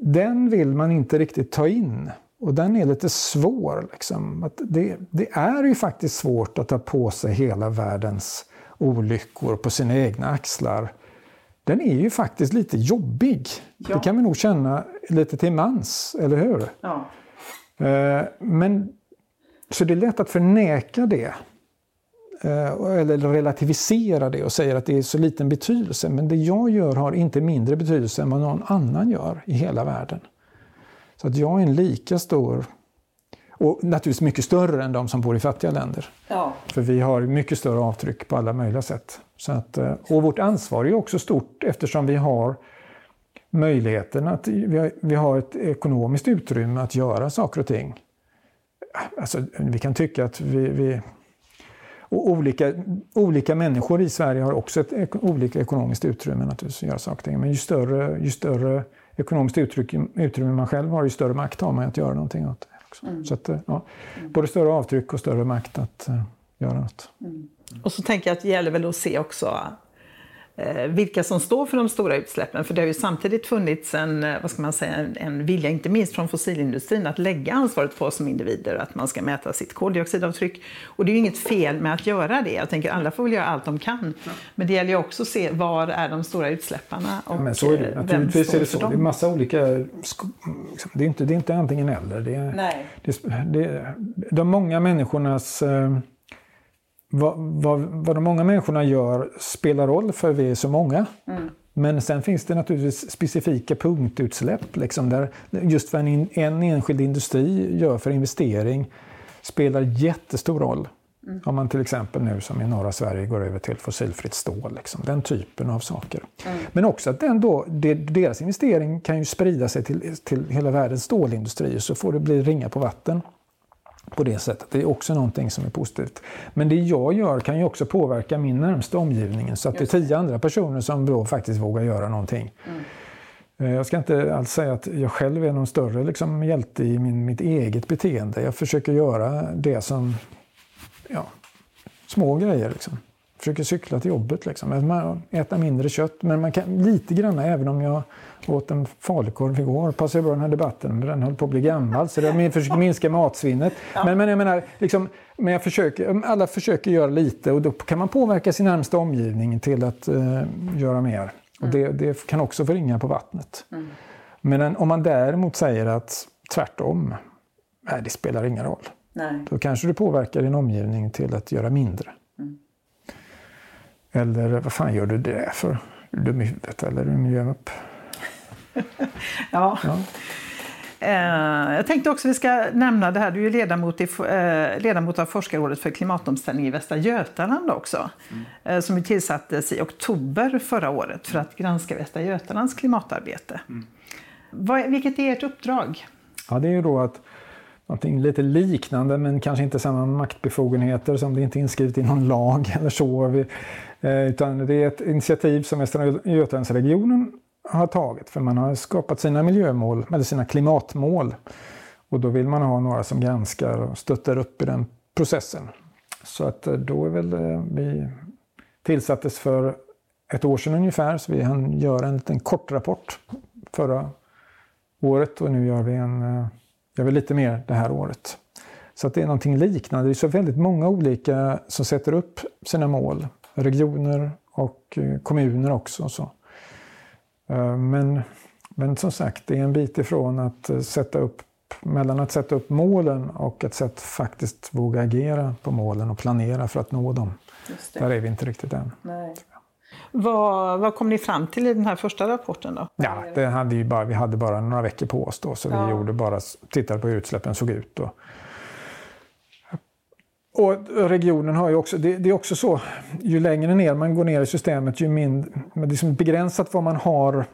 den vill man inte riktigt ta in. Och den är lite svår. Liksom. Att det, det, är ju faktiskt svårt att ta på sig hela världens olyckor på sina egna axlar den är ju faktiskt lite jobbig. Ja. Det kan vi nog känna lite till mans, eller hur? Ja. Eh, men, så det är lätt att förneka det. Eh, eller relativisera det och säga att det är så liten betydelse. Men det jag gör har inte mindre betydelse än vad någon annan gör i hela världen. Så att jag är en lika stor och naturligtvis mycket större än de som bor i fattiga länder. Ja. För vi har mycket större avtryck på alla möjliga sätt. Så att, eh, och vårt ansvar är också stort eftersom vi har möjligheten att vi har, ett ekonomiskt utrymme att göra saker och ting. Alltså, vi kan tycka att vi, vi och olika, olika människor i Sverige har också ett olika ekonomiskt utrymme naturligtvis att göra saker och ting. Men ju större, ju större ekonomiskt utrymme man själv har, ju större makt har man att göra någonting åt det. Också. Mm. Så att, eh, ja, både större avtryck och större makt att uh, göra något. Mm. Och så tänker jag att det gäller väl att se också vilka som står för de stora utsläppen. För det har ju samtidigt funnits en, eh, vad ska man säga, en, en vilja, inte minst från fossilindustrin, att lägga ansvaret på oss som individer, att man ska mäta sitt koldioxidavtryck. Och det är ju inget fel med att göra det. Jag tänker alla får väl göra allt de kan. Men det gäller ju också att se var är de stora utsläpparna och ja, men så är det. Naturligtvis är det så. Det är massa olika... Liksom, det är inte, det är inte antingen eller. Det är, Nej. Det, det, de många människornas eh, vad, vad, vad de många människorna gör spelar roll för vi är så många. Mm. Men sen finns det naturligtvis specifika punktutsläpp. Liksom där just vad en, en enskild industri gör för investering spelar jättestor roll. Mm. Om man till exempel nu som i norra Sverige går över till fossilfritt stål. Liksom, den typen av saker. Mm. Men också att den då, deras investering kan ju sprida sig till, till hela världens stålindustri så får det bli ringa på vatten på det sättet. Det är också någonting som är positivt. Men det jag gör kan ju också påverka min närmsta omgivning så att det är tio andra personer som då faktiskt vågar göra någonting. Mm. Eh, jag ska inte alls säga att jag själv är någon större liksom, hjälte i min, mitt eget beteende. Jag försöker göra det som, ja, små grejer liksom. försöker cykla till jobbet. Liksom. Äta mindre kött. Men man kan lite grann, även om jag åt en falukorv igår, passar bra den här debatten, men den håller på att bli gammal. Så jag försöker minska matsvinnet. Ja. Men, men jag menar, liksom, men jag försöker, alla försöker göra lite och då kan man påverka sin närmsta omgivning till att uh, göra mer. Och det, mm. det, kan också förringa på vattnet. Mm. Men om man däremot säger att tvärtom, nej, det spelar ingen roll. Nej. Då kanske du påverkar din omgivning till att göra mindre. Mm. Eller vad fan gör du det för? Är du dum i huvudet eller är du upp? ja. ja. Eh, jag tänkte också vi ska nämna det här, du är ledamot, i, eh, ledamot av Forskarrådet för klimatomställning i Västra Götaland också. Mm. Eh, som tillsattes i oktober förra året för att granska Västra Götalands klimatarbete. Mm. Vad, vilket är ert uppdrag? Ja, det är ju då att någonting lite liknande men kanske inte samma maktbefogenheter som det inte är inskrivet i någon lag eller så. Utan det är ett initiativ som Västra Götalandsregionen har tagit för man har skapat sina miljömål, eller sina klimatmål. Och då vill man ha några som granskar och stöttar upp i den processen. Så att eh, då är väl eh, vi tillsattes för ett år sedan ungefär så vi hann göra en liten kortrapport förra året och nu gör vi, en, eh, gör vi lite mer det här året. Så att det är någonting liknande. Det är så väldigt många olika som sätter upp sina mål. Regioner och kommuner också. Så. Eh, men, men som sagt, det är en bit ifrån att eh, sätta upp mellan att sätta upp målen och att faktiskt våga agera på målen och planera för att nå dem. Där är vi inte riktigt än. Nej. Vad, vad kom ni fram till i den här första rapporten? Då? Ja, det hade ju bara, vi hade bara några veckor på oss då, så ja. vi gjorde bara, tittade på hur utsläppen såg ut. Och, och regionen har ju också, det, det, är också så, ju längre ner man går ner i systemet, ju mindre, det är liksom begränsat vad man har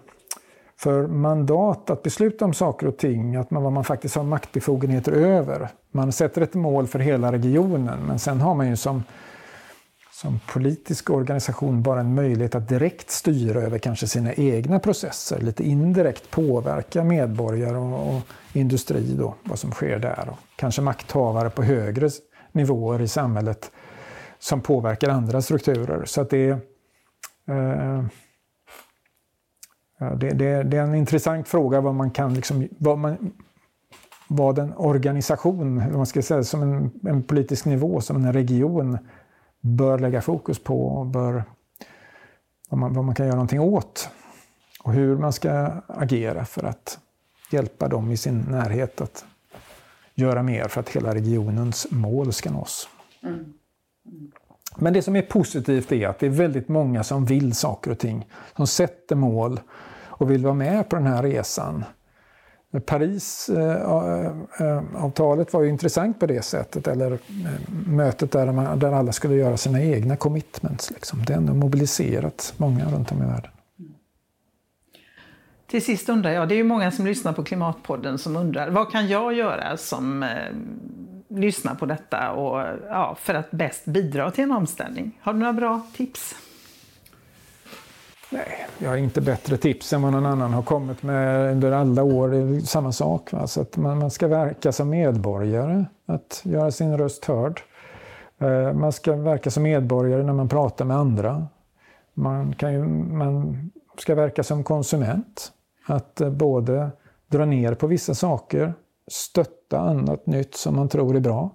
för mandat att besluta om saker och ting, att man, vad man faktiskt har maktbefogenheter över. Man sätter ett mål för hela regionen, men sen har man ju som, som politisk organisation bara en möjlighet att direkt styra över kanske sina egna processer, lite indirekt påverka medborgare och, och industri, då, vad som sker där. Och kanske makthavare på högre nivåer i samhället som påverkar andra strukturer. Så att det, eh, eh, det, det, det, är en intressant fråga vad man kan liksom, vad, man, vad en organisation, eller man ska säga, som en, en, politisk nivå, som en region bör lägga fokus på och bör, vad, man, vad man kan göra någonting åt. Och hur man ska agera för att hjälpa dem i sin närhet att göra mer för att hela regionens mål ska nås. Mm. Mm. Men det som är positivt är att det är väldigt många som vill saker och ting, som sätter mål och vill vara med på den här resan. Parisavtalet var ju intressant på det sättet, eller eh, mötet där, man, där alla skulle göra sina egna commitments. Liksom. Det har mobiliserat många runt om i världen. Till sist undrar jag, det är ju många som lyssnar på Klimatpodden som undrar, vad kan jag göra som eh, lyssnar på detta och, ja, för att bäst bidra till en omställning? Har du några bra tips? Nej, jag har inte bättre tips än vad någon annan har kommit med under alla år. Det är samma sak. Va? Så att man, man ska verka som medborgare, att göra sin röst hörd. Eh, man ska verka som medborgare när man pratar med andra. Man, kan ju, man ska verka som konsument. Att eh, både dra ner på vissa saker, stötta annat nytt som man tror är bra.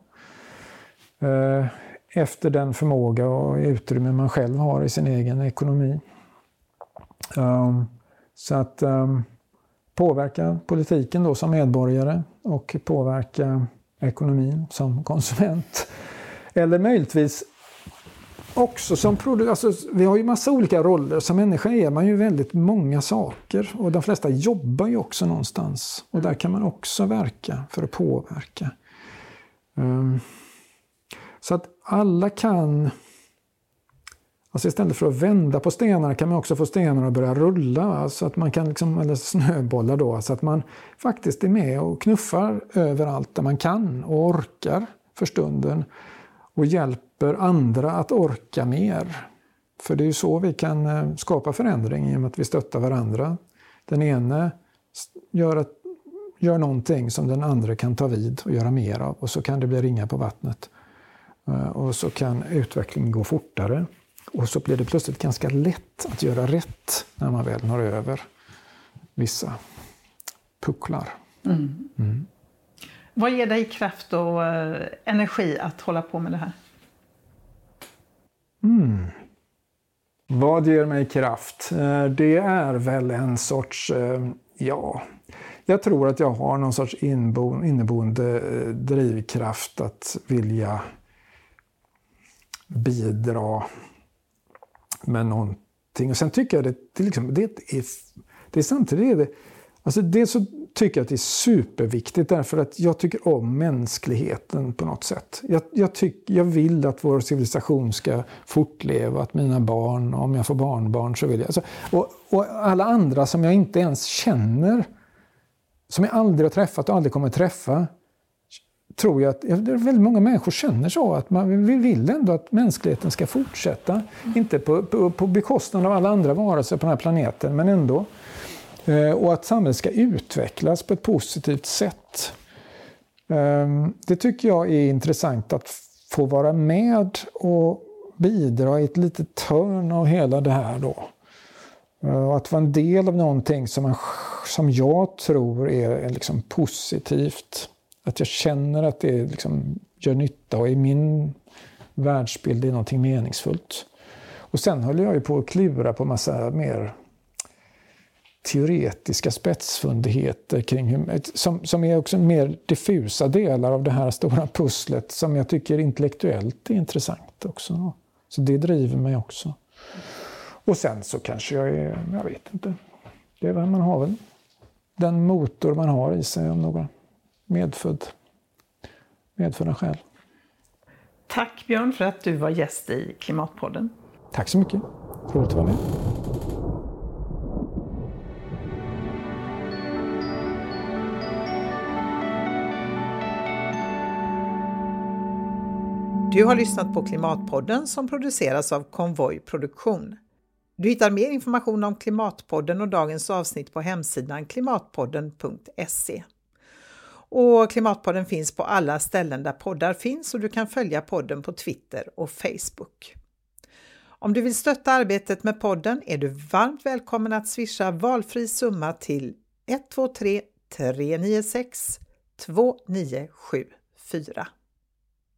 Eh, efter den förmåga och utrymme man själv har i sin egen ekonomi. Ehm, så att ehm, påverka politiken då som medborgare och påverka ekonomin som konsument. Eller möjligtvis också som producent, alltså, vi har ju massa olika roller. Som människa är man ju väldigt många saker och de flesta jobbar ju också någonstans. Och där kan man också verka för att påverka. Um, så att alla kan... Alltså istället för att vända på stenarna kan man också få stenarna att börja rulla. Så att man kan liksom, eller snöbollar då, så att man faktiskt är med och knuffar överallt där man kan och orkar för stunden. Och hjälper hjälper andra att orka mer. För det är ju så vi kan eh, skapa förändring, genom att vi stöttar varandra. Den ene gör, ett, gör någonting som den andra kan ta vid och göra mer av och så kan det bli ringa på vattnet. Eh, och så kan utvecklingen gå fortare. Och så blir det plötsligt ganska lätt att göra rätt när man väl når över vissa pucklar. Mm. Mm. Vad ger dig kraft och eh, energi att hålla på med det här? Mm. Vad ger mig kraft? Eh, det är väl en sorts, eh, ja, jag tror att jag har någon sorts inneboende eh, drivkraft att vilja bidra med någonting. Och sen tycker jag det, det, liksom, det, är, det är samtidigt det, alltså det så tycker att det är superviktigt därför att jag tycker om mänskligheten på något sätt. Jag, jag, tyck, jag vill att vår civilisation ska fortleva, att mina barn, om jag får barnbarn så vill jag. Alltså, och, och alla andra som jag inte ens känner, som jag aldrig har träffat och aldrig kommer träffa, tror jag att väldigt många människor känner så. Att man, vi vill ändå att mänskligheten ska fortsätta. Mm. Inte på, på, på bekostnad av alla andra varelser på den här planeten, men ändå. Eh, och att samhället ska utvecklas på ett positivt sätt. Ehm, det tycker jag är intressant att få vara med och bidra i ett litet hörn av hela det här. Då. Och att vara en del av någonting som, man, som jag tror är liksom positivt att jag känner att det liksom gör nytta och i min världsbild är någonting meningsfullt. Och sen höll jag ju på att klura på massa mer teoretiska spetsfundigheter kring hur, som, som är också mer diffusa delar av det här stora pusslet som jag tycker intellektuellt är intressant också. Så det driver mig också. Och sen så kanske jag är, jag vet inte, det är vad man har väl den motor man har i sig om några medfödd, medfödda själ. Tack Björn för att du var gäst i Klimatpodden. Tack så mycket. Roligt att vara med. Du har lyssnat på Klimatpodden som produceras av Konvoj Produktion. Du hittar mer information om Klimatpodden och dagens avsnitt på hemsidan klimatpodden.se. Och Klimatpodden finns på alla ställen där poddar finns och du kan följa podden på Twitter och Facebook. Om du vill stötta arbetet med podden är du varmt välkommen att swisha valfri summa till 123 396 2974.